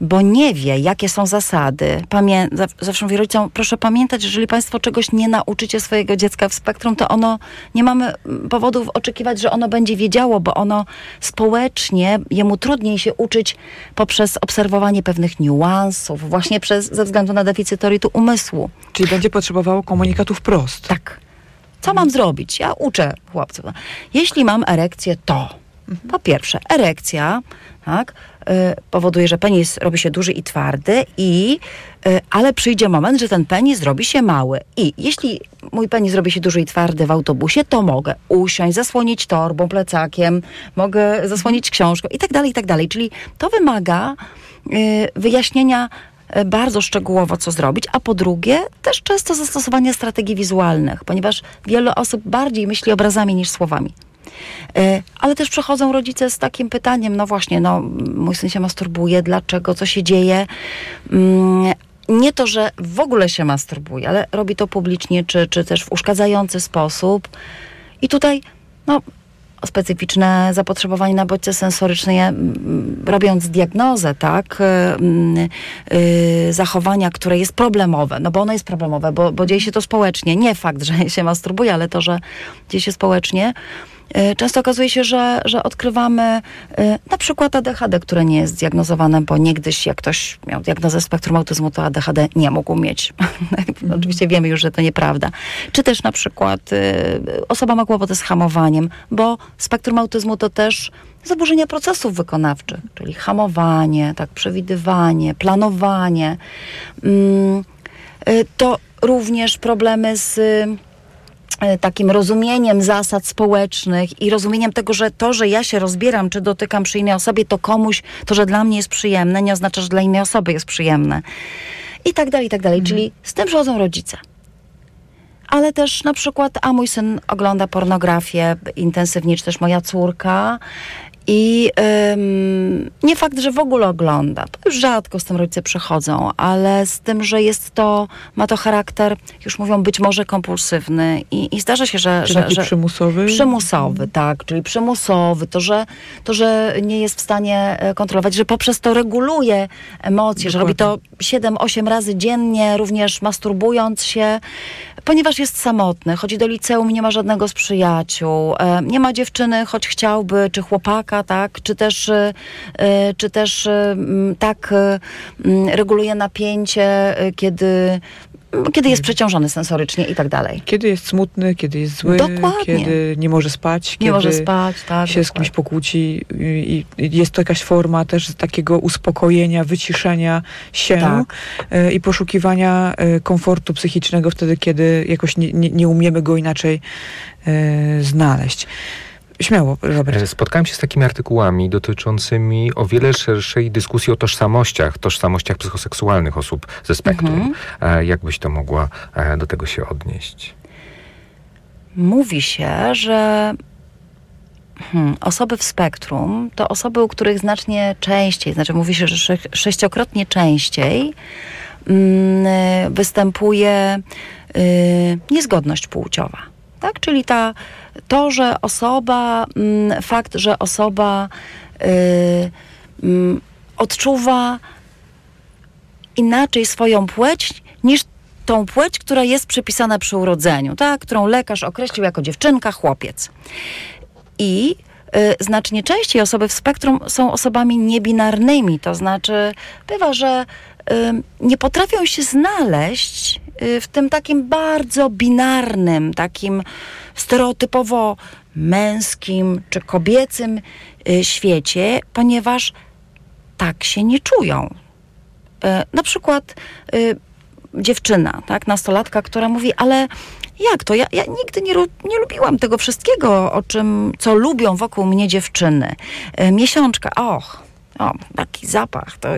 [SPEAKER 6] bo nie wie, jakie są zasady. Pamię- zaw- zawsze mówię rodzicom, proszę pamiętać, że jeżeli Państwo czegoś nie nauczycie swojego dziecka w spektrum, to ono, nie mamy mm, powodów oczekiwać, że ono będzie wiedziało, bo ono społecznie, jemu trudniej się uczyć poprzez obserwowanie pewnych niuansów, właśnie przez, ze względu na deficyt rytu umysłu.
[SPEAKER 4] Czyli będzie potrzebowało komunikatu wprost.
[SPEAKER 6] Tak. Co mam zrobić? Ja uczę chłopców. Jeśli mam erekcję, to po pierwsze, erekcja tak, y, powoduje, że penis robi się duży i twardy, i, y, ale przyjdzie moment, że ten penis robi się mały. I jeśli mój penis robi się duży i twardy w autobusie, to mogę usiąść, zasłonić torbą, plecakiem, mogę zasłonić książką i tak dalej, i tak dalej. Czyli to wymaga y, wyjaśnienia bardzo szczegółowo, co zrobić, a po drugie też często zastosowania strategii wizualnych, ponieważ wiele osób bardziej myśli obrazami niż słowami. E, Ale też przychodzą rodzice z takim pytaniem, no właśnie, no mój syn się masturbuje, dlaczego, co się dzieje? Mm, Nie to, że w ogóle się masturbuje, ale robi to publicznie, czy, czy też w uszkadzający sposób. I tutaj, no, specyficzne zapotrzebowanie na bodźce sensoryczne, mm, robiąc diagnozę, tak, y, mm, y, zachowania, które jest problemowe, no bo ono jest problemowe, bo, bo dzieje się to społecznie, nie fakt, że się masturbuje, ale to, że dzieje się społecznie, często okazuje się, że, że odkrywamy y, na przykład ADHD, które nie jest zdiagnozowane, bo niegdyś jak ktoś miał diagnozę spektrum autyzmu, to ADHD nie mógł mieć. [LAUGHS] Oczywiście wiemy już, że to nieprawda. Czy też na przykład y, osoba ma kłopoty z hamowaniem, bo spektrum autyzmu to też zaburzenia procesów wykonawczych, czyli hamowanie, tak, przewidywanie, planowanie. Mm, To również problemy z takim rozumieniem zasad społecznych i rozumieniem tego, że to, że ja się rozbieram, czy dotykam przy innej osobie, to komuś, to, że dla mnie jest przyjemne, nie oznacza, że dla innej osoby jest przyjemne. I tak dalej, i tak dalej. Czyli z tym przychodzą rodzice. Ale też na przykład, a mój syn ogląda pornografię intensywnie, czy też moja córka. I ym, nie fakt, że w ogóle ogląda. To już rzadko z tym rodzice przychodzą, ale z tym, że jest to, ma to charakter, już mówią, być może kompulsywny. I, i zdarza się, że.
[SPEAKER 4] Czy
[SPEAKER 6] że,
[SPEAKER 4] przymusowy?
[SPEAKER 6] Przymusowy, tak, czyli przymusowy, to że, to, że nie jest w stanie e, kontrolować, że poprzez to reguluje emocje, że robi to 7-8 razy dziennie, również masturbując się, ponieważ jest samotny, chodzi do liceum, nie ma żadnego z przyjaciół, e, nie ma dziewczyny, choć chciałby, czy chłopaka, tak, czy też, e, e, czy też m, tak reguluje napięcie, kiedy kiedy jest przeciążony sensorycznie i tak dalej.
[SPEAKER 4] Kiedy jest smutny, kiedy jest zły,
[SPEAKER 6] Dokładnie.
[SPEAKER 4] kiedy nie może spać,
[SPEAKER 6] Nie
[SPEAKER 4] kiedy
[SPEAKER 6] może spać, tak.
[SPEAKER 4] się z kimś pokłóci i, i jest to jakaś forma też takiego uspokojenia, wyciszenia się
[SPEAKER 6] Tak.
[SPEAKER 4] i poszukiwania komfortu psychicznego wtedy, kiedy jakoś nie, nie, nie umiemy go inaczej znaleźć. Śmiało, Robert.
[SPEAKER 5] E, Spotkałem się z takimi artykułami dotyczącymi o wiele szerszej dyskusji o tożsamościach, tożsamościach psychoseksualnych osób ze spektrum.
[SPEAKER 6] Mhm.
[SPEAKER 5] E, Jak byś to mogła e, do tego się odnieść?
[SPEAKER 6] Mówi się, że hmm, osoby w spektrum to osoby, u których znacznie częściej, znaczy mówi się, że sze sześciokrotnie częściej mm, występuje y, niezgodność płciowa. Tak? Czyli ta, to, że osoba, mm, fakt, że osoba y, mm, odczuwa inaczej swoją płeć niż tą płeć, która jest przypisana przy urodzeniu, tak? którą lekarz określił jako dziewczynka, chłopiec. I y, znacznie częściej osoby w spektrum są osobami niebinarnymi, to znaczy bywa, że y, nie potrafią się znaleźć w tym takim bardzo binarnym, takim stereotypowo męskim czy kobiecym y, świecie, ponieważ tak się nie czują. E, na przykład y, dziewczyna, tak, nastolatka, która mówi, ale jak to? Ja, ja nigdy nie, nie lubiłam tego wszystkiego, o czym, co lubią wokół mnie dziewczyny. Miesiączka, och, o, taki zapach, to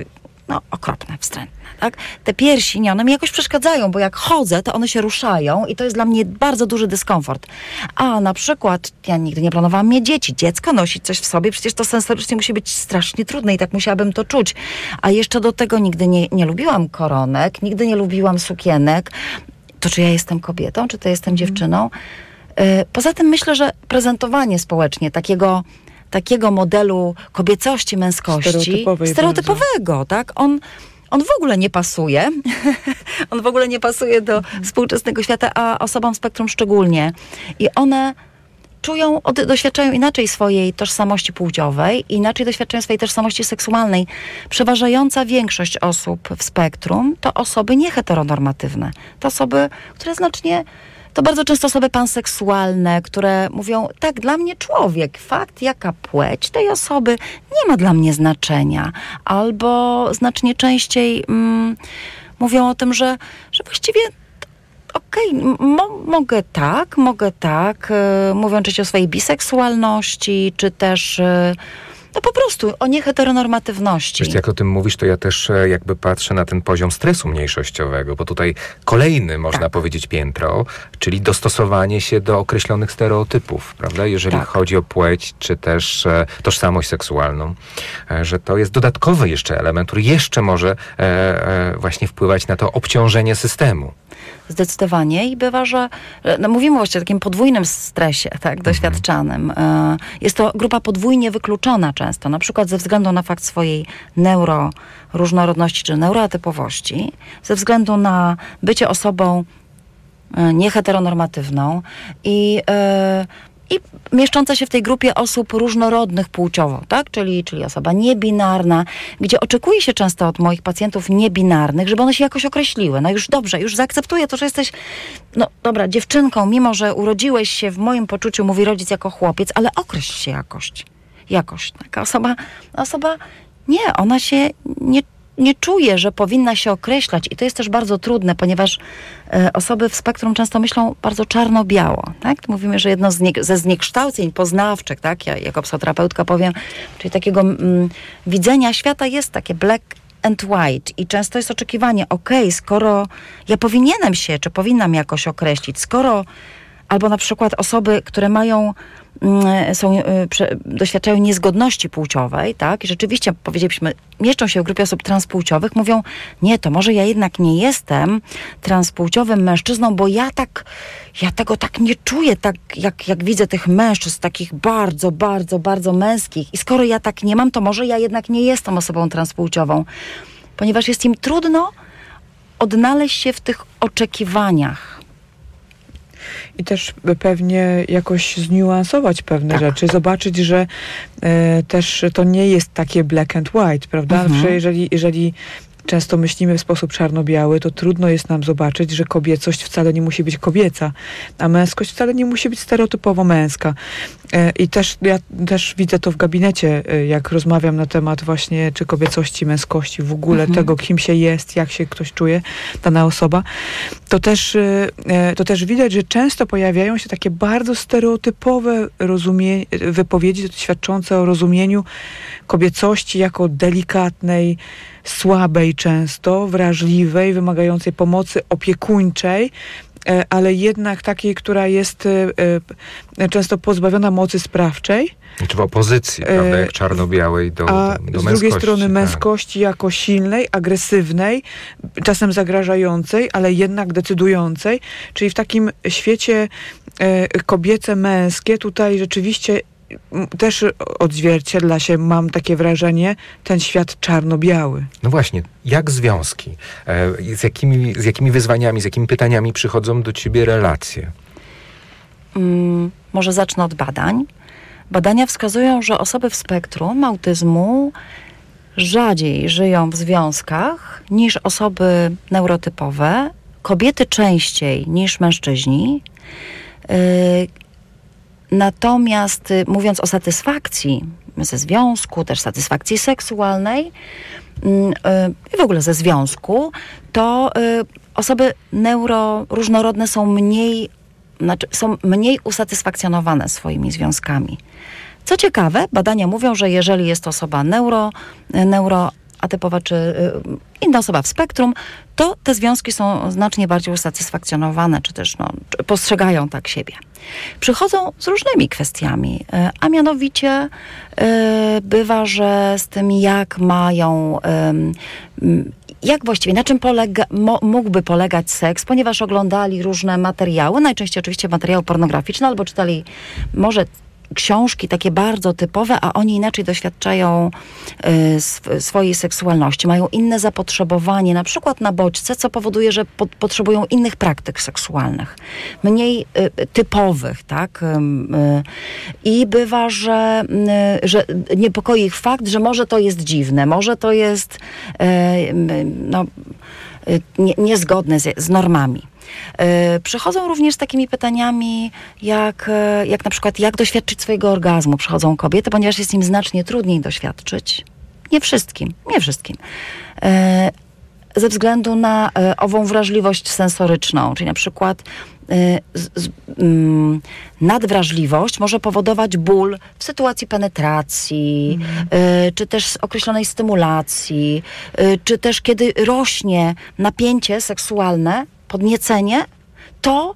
[SPEAKER 6] no, okropne, wstrętne, tak? Te piersi, nie, one mi jakoś przeszkadzają, bo jak chodzę, to one się ruszają i to jest dla mnie bardzo duży dyskomfort. A na przykład, ja nigdy nie planowałam mieć dzieci. Dziecko nosić coś w sobie, przecież to sensorycznie musi być strasznie trudne i tak musiałabym to czuć. A jeszcze do tego nigdy nie, nie lubiłam koronek, nigdy nie lubiłam sukienek. To czy ja jestem kobietą, czy to jestem dziewczyną? E, Poza tym myślę, że prezentowanie społecznie takiego, takiego modelu kobiecości, męskości, stereotypowego, tak? On, on w ogóle nie pasuje. [LAUGHS] on w ogóle nie pasuje do współczesnego świata, a osobom spektrum szczególnie. I one czują, od, doświadczają inaczej swojej tożsamości płciowej, inaczej doświadczają swojej tożsamości seksualnej. Przeważająca większość osób w spektrum to osoby nieheteronormatywne. To osoby, które znacznie to bardzo często osoby panseksualne, które mówią, tak, dla mnie człowiek, fakt, jaka płeć tej osoby nie ma dla mnie znaczenia. Albo znacznie częściej mm, mówią o tym, że, że właściwie okej, mo- mogę tak, mogę tak, e, mówią oczywiście o swojej biseksualności, czy też e, no po prostu o nieheteronormatywności.
[SPEAKER 5] Wiesz, jak o tym mówisz, to ja też e, jakby patrzę na ten poziom stresu mniejszościowego, bo tutaj kolejny, można
[SPEAKER 6] Tak.
[SPEAKER 5] powiedzieć, piętro, czyli dostosowanie się do określonych stereotypów, prawda? Jeżeli
[SPEAKER 6] Tak.
[SPEAKER 5] chodzi o płeć, czy też e, tożsamość seksualną, e, że to jest dodatkowy jeszcze element, który jeszcze może e, e, właśnie wpływać na to obciążenie systemu.
[SPEAKER 6] Zdecydowanie i bywa, że że, no mówimy właśnie o takim podwójnym stresie, tak, doświadczanym. E, Jest to grupa podwójnie wykluczona często, na przykład ze względu na fakt swojej neuroróżnorodności czy neuroatypowości, ze względu na bycie osobą e, nieheteronormatywną i, e, i mieszcząca się w tej grupie osób różnorodnych płciowo, tak? Czyli, czyli osoba niebinarna, gdzie oczekuje się często od moich pacjentów niebinarnych, żeby one się jakoś określiły. No już dobrze, już zaakceptuję to, że jesteś, no dobra, dziewczynką, mimo że urodziłeś się w moim poczuciu, mówi rodzic jako chłopiec, ale określ się jakoś. Jakoś. Taka osoba, osoba, nie, ona się nie nie czuje, że powinna się określać. I to jest też bardzo trudne, ponieważ e, osoby w spektrum często myślą bardzo czarno-biało. Tak? Mówimy, że jedno ze zniekształceń poznawczych, tak? ja jako psychoterapeutka powiem, czyli takiego mm, widzenia świata jest takie black and white i często jest oczekiwanie, okej, skoro ja powinienem się, czy powinnam jakoś określić, skoro albo na przykład osoby, które mają mm, są, y, doświadczają niezgodności płciowej, tak? I rzeczywiście powiedzielibyśmy, mieszczą się w grupie osób transpłciowych, mówią, nie, to może ja jednak nie jestem transpłciowym mężczyzną, bo ja tak, ja tego tak nie czuję, tak jak, jak widzę tych mężczyzn, takich bardzo, bardzo, bardzo męskich. I skoro ja tak nie mam, to może ja jednak nie jestem osobą transpłciową. Ponieważ jest im trudno odnaleźć się w tych oczekiwaniach.
[SPEAKER 4] I też pewnie jakoś zniuansować pewne
[SPEAKER 6] Tak.
[SPEAKER 4] rzeczy, zobaczyć, że e, też to nie jest takie black and white, prawda?
[SPEAKER 6] Mhm.
[SPEAKER 4] Że jeżeli, jeżeli często myślimy w sposób czarno-biały, to trudno jest nam zobaczyć, że kobiecość wcale nie musi być kobieca, a męskość wcale nie musi być stereotypowo męska. E, I też ja też widzę to w gabinecie, e, jak rozmawiam na temat właśnie czy kobiecości, męskości, w ogóle
[SPEAKER 6] Mhm.
[SPEAKER 4] tego, kim się jest, jak się ktoś czuje, dana osoba, to też, e, to też widać, że często pojawiają się takie bardzo stereotypowe rozumie- wypowiedzi świadczące o rozumieniu kobiecości jako delikatnej, słabej często, wrażliwej, wymagającej pomocy opiekuńczej, e, ale jednak takiej, która jest e, e, często pozbawiona mocy sprawczej,
[SPEAKER 5] Czy w opozycji, prawda, jak czarno-białej do,
[SPEAKER 4] a
[SPEAKER 5] do, do
[SPEAKER 4] z
[SPEAKER 5] męskości.
[SPEAKER 4] drugiej strony
[SPEAKER 5] tak.
[SPEAKER 4] męskości jako silnej, agresywnej, czasem zagrażającej, ale jednak decydującej. Czyli w takim świecie kobiece, męskie, tutaj rzeczywiście też odzwierciedla się, mam takie wrażenie, ten świat czarno-biały.
[SPEAKER 5] No właśnie, jak związki? E, z, jakimi, z jakimi wyzwaniami, z jakimi pytaniami przychodzą do ciebie relacje?
[SPEAKER 6] Mm, może zacznę od badań. Badania wskazują, że osoby w spektrum autyzmu rzadziej żyją w związkach niż osoby neurotypowe, kobiety częściej niż mężczyźni. Yy, Natomiast y, mówiąc o satysfakcji ze związku, też satysfakcji seksualnej mm, y, i w ogóle ze związku, to y, osoby neuroróżnorodne są mniej, znaczy są mniej usatysfakcjonowane swoimi związkami. Co ciekawe, badania mówią, że jeżeli jest to osoba neuro, neuroatypowa czy inna osoba w spektrum, to te związki są znacznie bardziej usatysfakcjonowane, czy też no, postrzegają tak siebie. Przychodzą z różnymi kwestiami, y, a mianowicie y, bywa, że z tym, jak mają. jak właściwie, na czym polega, mógłby polegać seks, ponieważ oglądali różne materiały, najczęściej oczywiście materiały pornograficzne, albo czytali może książki takie bardzo typowe, a oni inaczej doświadczają y, sw- swojej seksualności, mają inne zapotrzebowanie, na przykład na bodźce, co powoduje, że po- potrzebują innych praktyk seksualnych, mniej y, typowych, tak? Y, I bywa, że, y, że niepokoi ich fakt, że może to jest dziwne, może to jest y, y, no, y, nie, niezgodne z, z normami. Y, Przychodzą również z takimi pytaniami, jak, y, jak na przykład, jak doświadczyć swojego orgazmu. Przychodzą kobiety, ponieważ jest im znacznie trudniej doświadczyć. Nie wszystkim, nie wszystkim. Y, Ze względu na y, ową wrażliwość sensoryczną, czyli na przykład y, z, mm, nadwrażliwość może powodować ból w sytuacji penetracji, y, czy też określonej stymulacji, czy też kiedy rośnie napięcie seksualne, podniecenie, to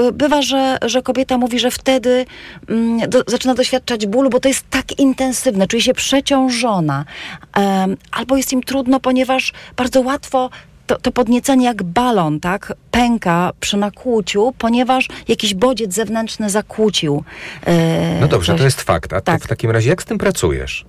[SPEAKER 6] y, bywa, że, że kobieta mówi, że wtedy mm, do, zaczyna doświadczać bólu, bo to jest tak intensywne, czuje się przeciążona. Albo jest im trudno, ponieważ bardzo łatwo to, to podniecenie jak balon, tak, pęka przy nakłuciu, ponieważ jakiś bodziec zewnętrzny zakłócił. e,
[SPEAKER 5] No dobrze,
[SPEAKER 6] coś.
[SPEAKER 5] to jest fakt. A
[SPEAKER 6] Tak.
[SPEAKER 5] w takim razie jak z tym pracujesz?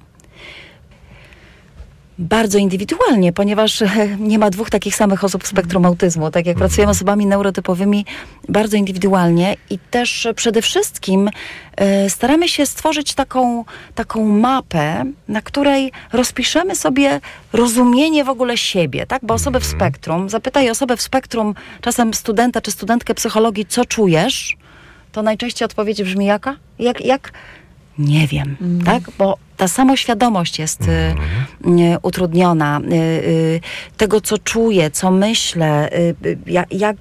[SPEAKER 6] Bardzo indywidualnie, ponieważ e, nie ma dwóch takich samych osób w spektrum autyzmu. Tak jak pracujemy z osobami neurotypowymi, bardzo indywidualnie i też przede wszystkim e, staramy się stworzyć taką, taką mapę, na której rozpiszemy sobie rozumienie w ogóle siebie, tak? Bo osoby w spektrum, zapytaj osobę w spektrum, czasem studenta czy studentkę psychologii, co czujesz, to najczęściej odpowiedź brzmi jaka? Jak, jak? Nie wiem, tak? Bo ta samoświadomość jest y, y, utrudniona. Y, y, tego, co czuję, co myślę, y, y, jak,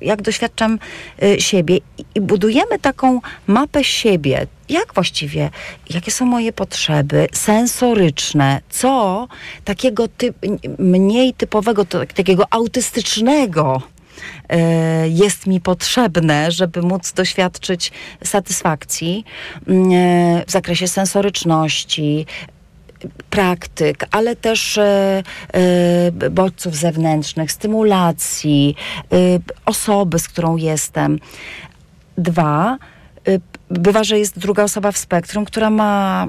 [SPEAKER 6] jak, doświadczam y, siebie. I, I budujemy taką mapę siebie. Jak właściwie, jakie są moje potrzeby sensoryczne, co takiego typ, mniej typowego, to, takiego autystycznego jest mi potrzebne, żeby móc doświadczyć satysfakcji mm, e, w zakresie sensoryczności, praktyk, ale też e, e, bodźców zewnętrznych, stymulacji, e, osoby, z którą jestem. Dwa, e, bywa, że jest druga osoba w spektrum, która ma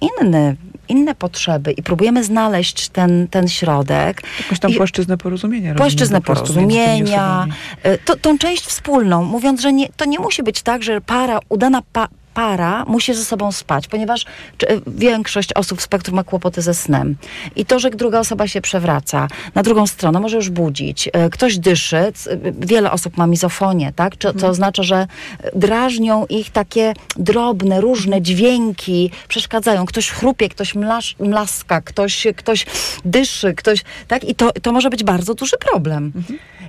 [SPEAKER 6] inny, inne potrzeby i próbujemy znaleźć ten, ten środek.
[SPEAKER 4] Jakąś tam
[SPEAKER 6] I-
[SPEAKER 4] płaszczyznę porozumienia.
[SPEAKER 6] Płaszczyznę
[SPEAKER 4] rozumiem,
[SPEAKER 6] porozumienia, e, to, tą część wspólną, mówiąc, że nie, to nie musi być tak, że para, udana pa, para musi ze sobą spać, ponieważ czy, większość osób w spektrum ma kłopoty ze snem. I to, że druga osoba się przewraca, na drugą stronę może już budzić, e, ktoś dyszy, c- wiele osób ma mizofonię, tak? Czy, co oznacza, że drażnią ich takie drobne, różne dźwięki, przeszkadzają. Ktoś chrupie, ktoś mlasz, mlaska, ktoś, ktoś dyszy, ktoś, tak? I to, to może być bardzo duży problem.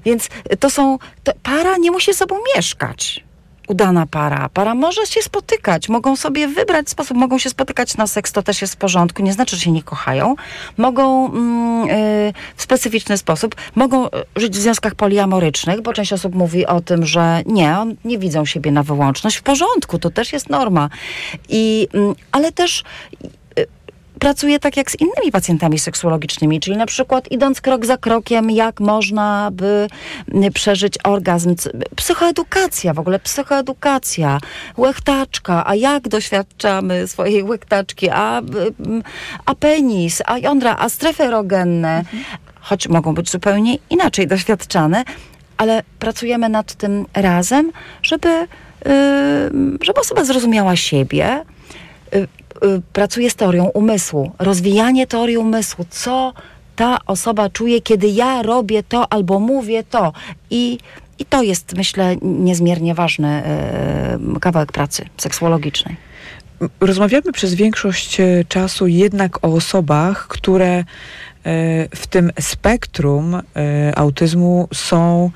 [SPEAKER 6] Więc to są, to para nie musi ze sobą mieszkać udana para. Para może się spotykać, mogą sobie wybrać sposób, mogą się spotykać na seks, to też jest w porządku, nie znaczy, że się nie kochają. Mogą mm, y, w specyficzny sposób, mogą y, żyć w związkach poliamorycznych, bo część osób mówi o tym, że nie, on, nie widzą siebie na wyłączność. W porządku, to też jest norma. I, mm, ale też pracuję tak jak z innymi pacjentami seksuologicznymi, czyli na przykład idąc krok za krokiem, jak można by przeżyć orgazm. Psychoedukacja, w ogóle psychoedukacja, łechtaczka, a jak doświadczamy swojej łechtaczki, a, a penis, a jądra, a strefy erogenne, choć mogą być zupełnie inaczej doświadczane, ale pracujemy nad tym razem, żeby, yy, żeby osoba zrozumiała siebie, y, y, pracuje z teorią umysłu. Rozwijanie teorii umysłu. Co ta osoba czuje, kiedy ja robię to albo mówię to. I, i to jest, myślę, niezmiernie ważny y, kawałek pracy seksuologicznej.
[SPEAKER 4] Rozmawiamy przez większość e, czasu jednak o osobach, które e, w tym spektrum e, autyzmu są,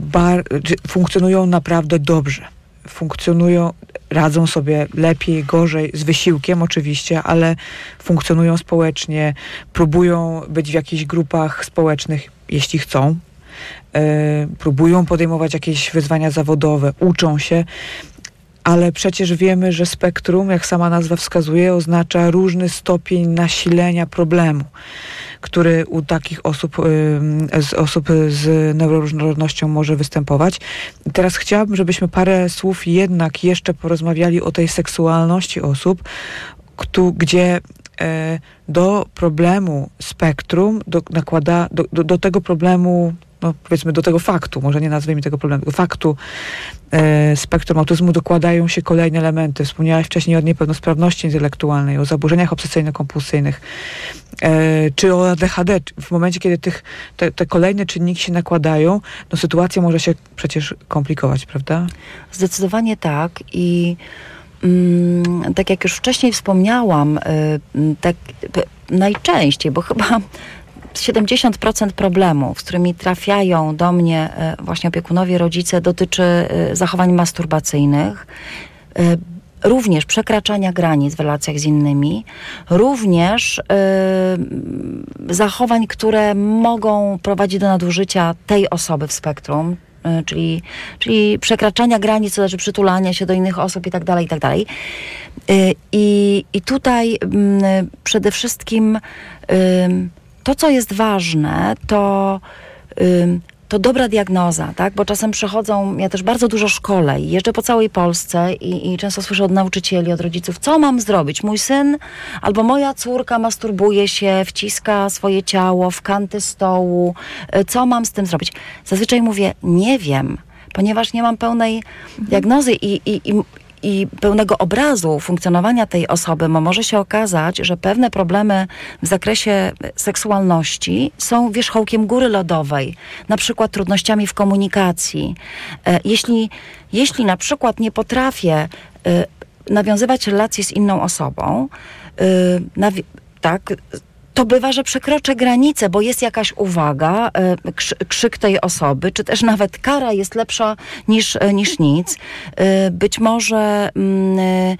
[SPEAKER 4] bar, funkcjonują naprawdę dobrze. Funkcjonują, radzą sobie lepiej, gorzej, z wysiłkiem oczywiście, ale funkcjonują społecznie, próbują być w jakichś grupach społecznych, jeśli chcą. E, próbują podejmować jakieś wyzwania zawodowe, uczą się, ale przecież wiemy, że spektrum, jak sama nazwa wskazuje, oznacza różny stopień nasilenia problemu, który u takich osób, ym, z osób z neuroróżnorodnością może występować. Teraz chciałabym, żebyśmy parę słów jednak jeszcze porozmawiali o tej seksualności osób, któ- gdzie e, do problemu spektrum do, nakłada, do, do, do tego problemu, no powiedzmy do tego faktu, może nie nazwijmy tego problemu, faktu e, spektrum autyzmu dokładają się kolejne elementy. Wspomniałaś wcześniej o niepełnosprawności intelektualnej, o zaburzeniach obsesyjno-kompulsyjnych, e, czy o ADHD. W momencie, kiedy tych, te, te kolejne czynniki się nakładają, no sytuacja może się przecież komplikować, prawda?
[SPEAKER 6] Zdecydowanie tak i mm, tak jak już wcześniej wspomniałam, mm, tak najczęściej, bo chyba 70% problemów, z którymi trafiają do mnie y, właśnie opiekunowie, rodzice, dotyczy y, zachowań masturbacyjnych. y, Również przekraczania granic w relacjach z innymi, również zachowań, które mogą prowadzić do nadużycia tej osoby w spektrum, czyli, czyli przekraczania granic, to znaczy przytulania się do innych osób i tak dalej, i tak dalej. I, tutaj mm, przede wszystkim to, co jest ważne, to, to dobra diagnoza, tak? Bo czasem przychodzą, ja też bardzo dużo szkole i jeżdżę po całej Polsce i, i często słyszę od nauczycieli, od rodziców, co mam zrobić? Mój syn albo moja córka masturbuje się, wciska swoje ciało w kanty stołu. Y, Co mam z tym zrobić? Zazwyczaj mówię, nie wiem, ponieważ nie mam pełnej diagnozy i, i, i, i pełnego obrazu funkcjonowania tej osoby, bo może się okazać, że pewne problemy w zakresie seksualności są wierzchołkiem góry lodowej, na przykład trudnościami w komunikacji. E, Jeśli, jeśli na przykład nie potrafię e, nawiązywać relacji z inną osobą, e, tak, to bywa, że przekroczę granicę, bo jest jakaś uwaga, e, krzy, krzyk tej osoby, czy też nawet kara jest lepsza niż, e, niż nic. E, Być może mm,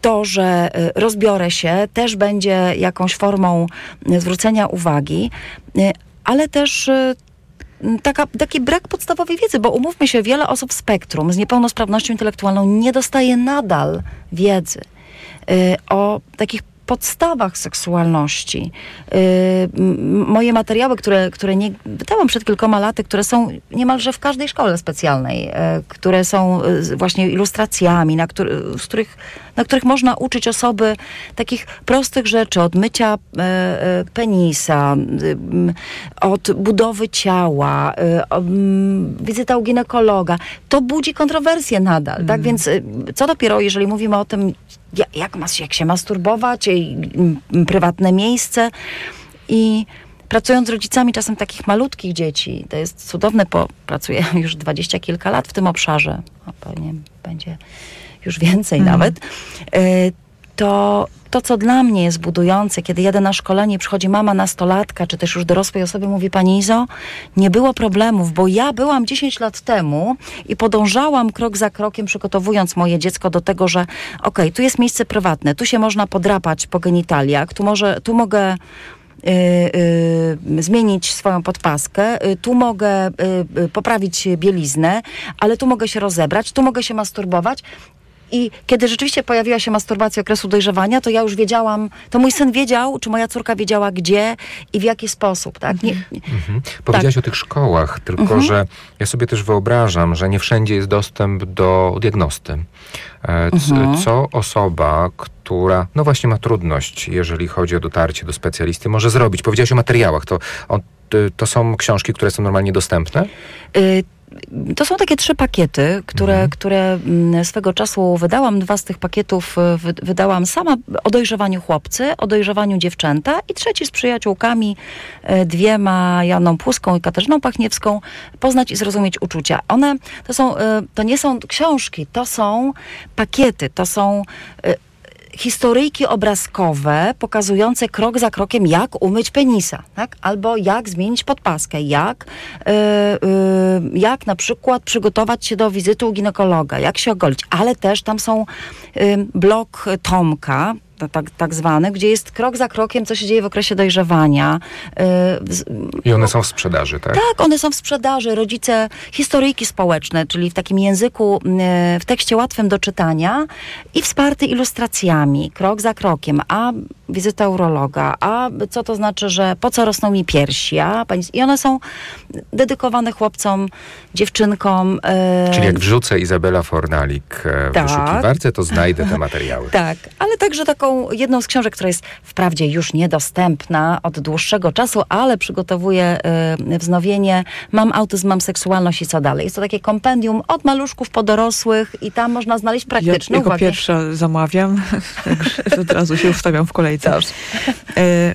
[SPEAKER 6] to, że rozbiorę się, też będzie jakąś formą zwrócenia uwagi, ale też taka, taki brak podstawowej wiedzy, bo umówmy się, wiele osób w spektrum z niepełnosprawnością intelektualną nie dostaje nadal wiedzy y, o takich podstawach seksualności. Y, moje materiały, które, które nie, wydałam przed kilkoma laty, które są niemalże w każdej szkole specjalnej, e, które są e, właśnie ilustracjami, na, który, z których, na których można uczyć osoby takich prostych rzeczy, od mycia penisa, od budowy ciała, wizyta u ginekologa. To budzi kontrowersje nadal, mm. tak? Więc co dopiero, jeżeli mówimy o tym, jak, jak się masturbować, prywatne miejsce. I pracując z rodzicami czasem takich malutkich dzieci, to jest cudowne, bo pracuję [LAUGHS] już dwadzieścia kilka lat w tym obszarze, a pewnie będzie już więcej mm. nawet, e, to to, co dla mnie jest budujące, kiedy jadę na szkolenie przychodzi mama nastolatka, czy też już dorosłej osoby, mówi Pani Izo, nie było problemów, bo ja byłam 10 lat temu i podążałam krok za krokiem, przygotowując moje dziecko do tego, że okej, okay, tu jest miejsce prywatne, tu się można podrapać po genitaliach, tu, może, tu mogę Y, y, zmienić swoją podpaskę, y, tu mogę poprawić bieliznę, ale tu mogę się rozebrać, tu mogę się masturbować. I kiedy rzeczywiście pojawiła się masturbacja okresu dojrzewania, to ja już wiedziałam, to mój syn wiedział, czy moja córka wiedziała gdzie i w jaki sposób. Tak? Nie,
[SPEAKER 5] mhm. Powiedziałaś tak. o tych szkołach, tylko mhm. że ja sobie też wyobrażam, że nie wszędzie jest dostęp do diagnosty. E, mhm. Co osoba, która no właśnie ma trudność, jeżeli chodzi o dotarcie do specjalisty, może zrobić? Powiedziałaś o materiałach. To, to są książki, które są normalnie dostępne?
[SPEAKER 6] Y to są takie trzy pakiety, które, mhm. które mm, swego czasu wydałam. Dwa z tych pakietów y, wydałam sama o dojrzewaniu chłopcy, o dojrzewaniu dziewczęta i trzeci z przyjaciółkami, y, dwiema, Janą Płuską i Katarzyną Pachniewską, poznać i zrozumieć uczucia. One to są, y, to nie są książki, to są pakiety, to są historyjki obrazkowe pokazujące krok za krokiem, jak umyć penisa, tak? albo jak zmienić podpaskę, jak, yy, yy, jak na przykład przygotować się do wizyty u ginekologa, jak się ogolić, ale też tam są yy, blok Tomka, tak, tak gdzie jest krok za krokiem, co się dzieje w okresie dojrzewania.
[SPEAKER 5] I one są w sprzedaży, tak?
[SPEAKER 6] Tak, one są w sprzedaży. Rodzice, historyjki społeczne, czyli w takim języku, w tekście łatwym do czytania i wsparty ilustracjami, krok za krokiem, a wizyta urologa, a co to znaczy, że po co rosną mi piersi, a i one są dedykowane chłopcom, dziewczynkom.
[SPEAKER 5] Czyli jak wrzucę Izabela Fornalik w tak. wyszukiwarce, to znajdę te materiały. [LAUGHS]
[SPEAKER 6] tak, ale także taką taką jedną z książek, która jest wprawdzie już niedostępna od dłuższego czasu, ale przygotowuję y, wznowienie Mam autyzm, mam seksualność i co dalej. Jest to takie kompendium od maluszków po dorosłych i tam można znaleźć praktyczne
[SPEAKER 4] ja, jako pierwsza zamawiam, [LAUGHS] od razu się ustawiam w kolejce. E,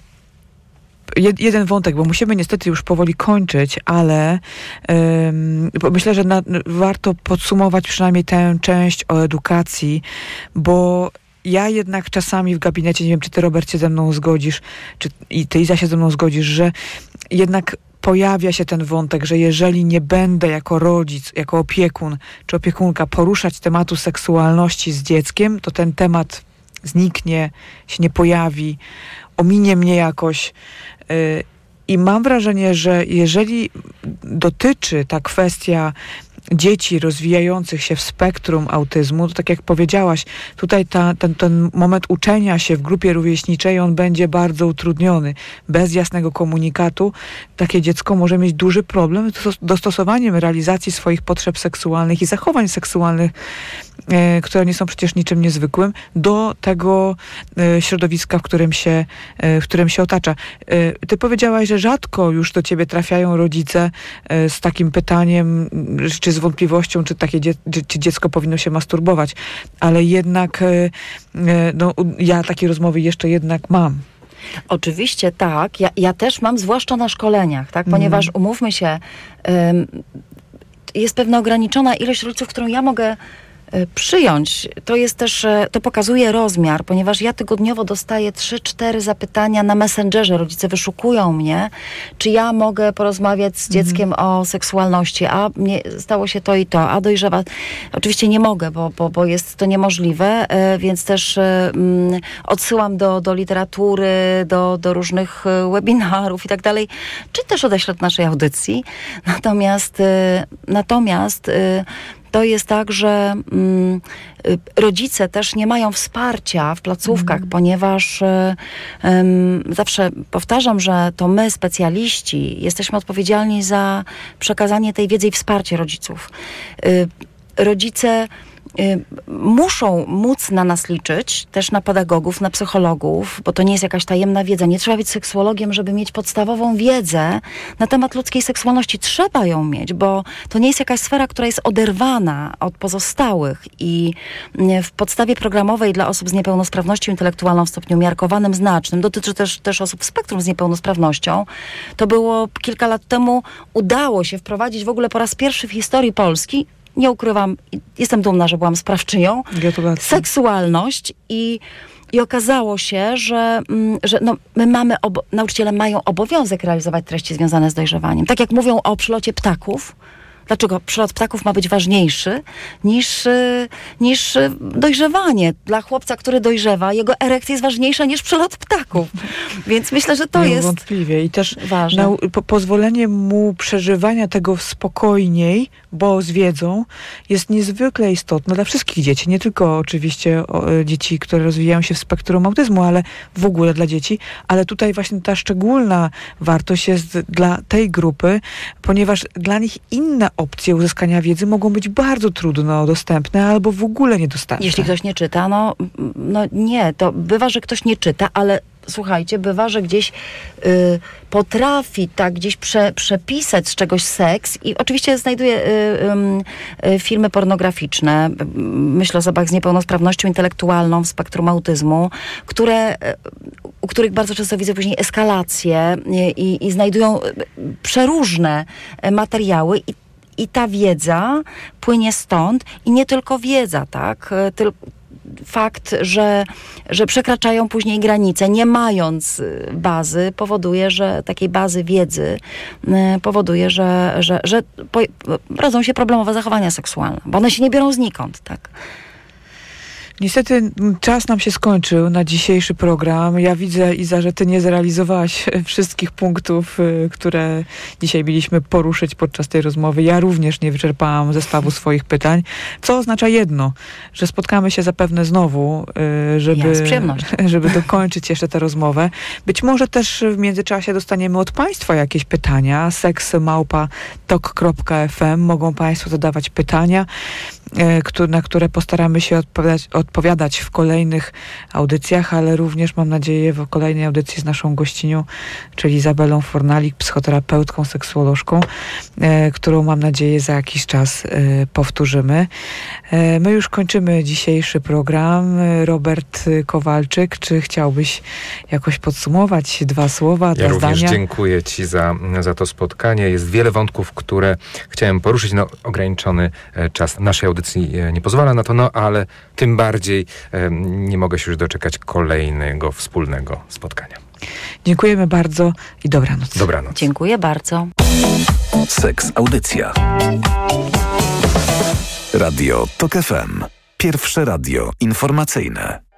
[SPEAKER 4] jeden wątek, bo musimy niestety już powoli kończyć, ale myślę, że na, warto podsumować przynajmniej tę część o edukacji, bo ja jednak czasami w gabinecie, nie wiem, czy ty Robert się ze mną zgodzisz, czy i ty Iza się ze mną zgodzisz, że jednak pojawia się ten wątek, że jeżeli nie będę jako rodzic, jako opiekun czy opiekunka poruszać tematu seksualności z dzieckiem, to ten temat zniknie, się nie pojawi, ominie mnie jakoś. Y, I mam wrażenie, że jeżeli dotyczy ta kwestia dzieci rozwijających się w spektrum autyzmu, to tak jak powiedziałaś, tutaj ta, ten, ten moment uczenia się w grupie rówieśniczej, on będzie bardzo utrudniony. Bez jasnego komunikatu takie dziecko może mieć duży problem z dostosowaniem realizacji swoich potrzeb seksualnych i zachowań seksualnych E, które nie są przecież niczym niezwykłym, do tego e, środowiska, w którym się, e, w którym się otacza. Ty powiedziałaś, że rzadko już do ciebie trafiają rodzice z takim pytaniem, czy z wątpliwością, czy, takie dzie czy dziecko powinno się masturbować, ale jednak no, ja takie rozmowy jeszcze jednak mam.
[SPEAKER 6] Oczywiście tak. Ja, ja też mam, zwłaszcza na szkoleniach, tak? ponieważ mm. umówmy się, jest pewna ograniczona ilość rodziców, którą ja mogę E, przyjąć. To jest też, e, to pokazuje rozmiar, ponieważ ja tygodniowo dostaję 3-4 zapytania na Messengerze. Rodzice wyszukują mnie, czy ja mogę porozmawiać z mhm. dzieckiem mhm. o seksualności, a mnie stało się to i to, a dojrzewa. Oczywiście nie mogę, bo, bo, bo jest to niemożliwe, e, więc też mm, odsyłam do, do literatury, do, do różnych webinarów i tak dalej, czy też odeślę do naszej audycji. Natomiast, natomiast to jest tak, że mm, y, rodzice też nie mają wsparcia w placówkach,
[SPEAKER 4] Mhm.
[SPEAKER 6] ponieważ y, zawsze powtarzam, że to my, specjaliści, jesteśmy odpowiedzialni za przekazanie tej wiedzy i wsparcie rodziców. Y, rodzice muszą móc na nas liczyć, też na pedagogów, na psychologów, bo to nie jest jakaś tajemna wiedza. Nie trzeba być seksuologiem, żeby mieć podstawową wiedzę na temat ludzkiej seksualności. Trzeba ją mieć, bo to nie jest jakaś sfera, która jest oderwana od pozostałych i y, w podstawie programowej dla osób z niepełnosprawnością intelektualną w stopniu umiarkowanym, znacznym, dotyczy też, też osób w spektrum z niepełnosprawnością, to było kilka lat temu, udało się wprowadzić w ogóle po raz pierwszy w historii Polski nie ukrywam, jestem dumna, że byłam sprawczynią,
[SPEAKER 4] Gratulacje.
[SPEAKER 6] seksualność i, i okazało się, że, mm, że no, my mamy, nauczyciele mają obowiązek realizować treści związane z dojrzewaniem. Tak jak mówią o przylocie ptaków, Dlaczego przylot ptaków ma być ważniejszy niż, y, niż dojrzewanie? Dla chłopca, który dojrzewa, jego erekcja jest ważniejsza niż przylot ptaków. Więc myślę, że to jest
[SPEAKER 4] Niewątpliwie. I też
[SPEAKER 6] ważne.
[SPEAKER 4] nau- po, pozwolenie mu przeżywania tego spokojniej, bo z wiedzą, jest niezwykle istotne dla wszystkich dzieci. Nie tylko oczywiście o, e, dzieci, które rozwijają się w spektrum autyzmu, ale w ogóle dla dzieci. Ale tutaj właśnie ta szczególna wartość jest dla tej grupy, ponieważ dla nich inne opcje uzyskania wiedzy mogą być bardzo trudno dostępne albo w ogóle niedostępne.
[SPEAKER 6] Jeśli ktoś nie czyta, no, no nie, to bywa, że ktoś nie czyta, ale słuchajcie, bywa, że gdzieś y, potrafi tak gdzieś prze, przepisać z czegoś seks i oczywiście znajduje y, ym, y, filmy pornograficzne, y, myślę o osobach z niepełnosprawnością intelektualną w spektrum autyzmu, które, y, u których bardzo często widzę później eskalacje y, i, i znajdują y, przeróżne y, materiały i i ta wiedza płynie stąd i nie tylko wiedza, tak? E, Tyl fakt, że, że przekraczają później granice, nie mając y, bazy, powoduje, że takiej bazy wiedzy y, powoduje, że, że, że rodzą się problemowe zachowania seksualne, bo one się nie biorą znikąd, tak?
[SPEAKER 4] Niestety m, czas nam się skończył na dzisiejszy program. Ja widzę, Iza, że ty nie zrealizowałaś [LAUGHS] wszystkich punktów, y, które dzisiaj mieliśmy poruszyć podczas tej rozmowy. Ja również nie wyczerpałam zestawu [LAUGHS] swoich pytań, co oznacza jedno, że spotkamy się zapewne znowu, y, żeby,
[SPEAKER 6] Ja [LAUGHS]
[SPEAKER 4] żeby dokończyć jeszcze tę rozmowę. Być może też w międzyczasie dostaniemy od Państwa jakieś pytania. seksmałpa.tok.fm Mogą Państwo zadawać pytania na które postaramy się odpowiadać, odpowiadać w kolejnych audycjach, ale również mam nadzieję w kolejnej audycji z naszą gościnią, czyli Izabelą Fornalik, psychoterapeutką, seksuolożką, e, którą mam nadzieję za jakiś czas e, powtórzymy. E, my już kończymy dzisiejszy program. E, Robert Kowalczyk, czy chciałbyś jakoś podsumować dwa słowa,
[SPEAKER 5] Ja
[SPEAKER 4] dwa
[SPEAKER 5] również
[SPEAKER 4] zdania?
[SPEAKER 5] dziękuję Ci za, za to spotkanie. Jest wiele wątków, które chciałem poruszyć. No, ograniczony e, czas naszej audycji e, nie pozwala na to, no ale tym bardziej e, nie mogę się już doczekać kolejnego wspólnego spotkania.
[SPEAKER 4] Dziękujemy bardzo i dobranoc.
[SPEAKER 5] Dobranoc.
[SPEAKER 6] Dziękuję bardzo.
[SPEAKER 3] Seks Audycja. Radio TOK FM. Pierwsze radio informacyjne.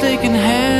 [SPEAKER 3] mistaken hand.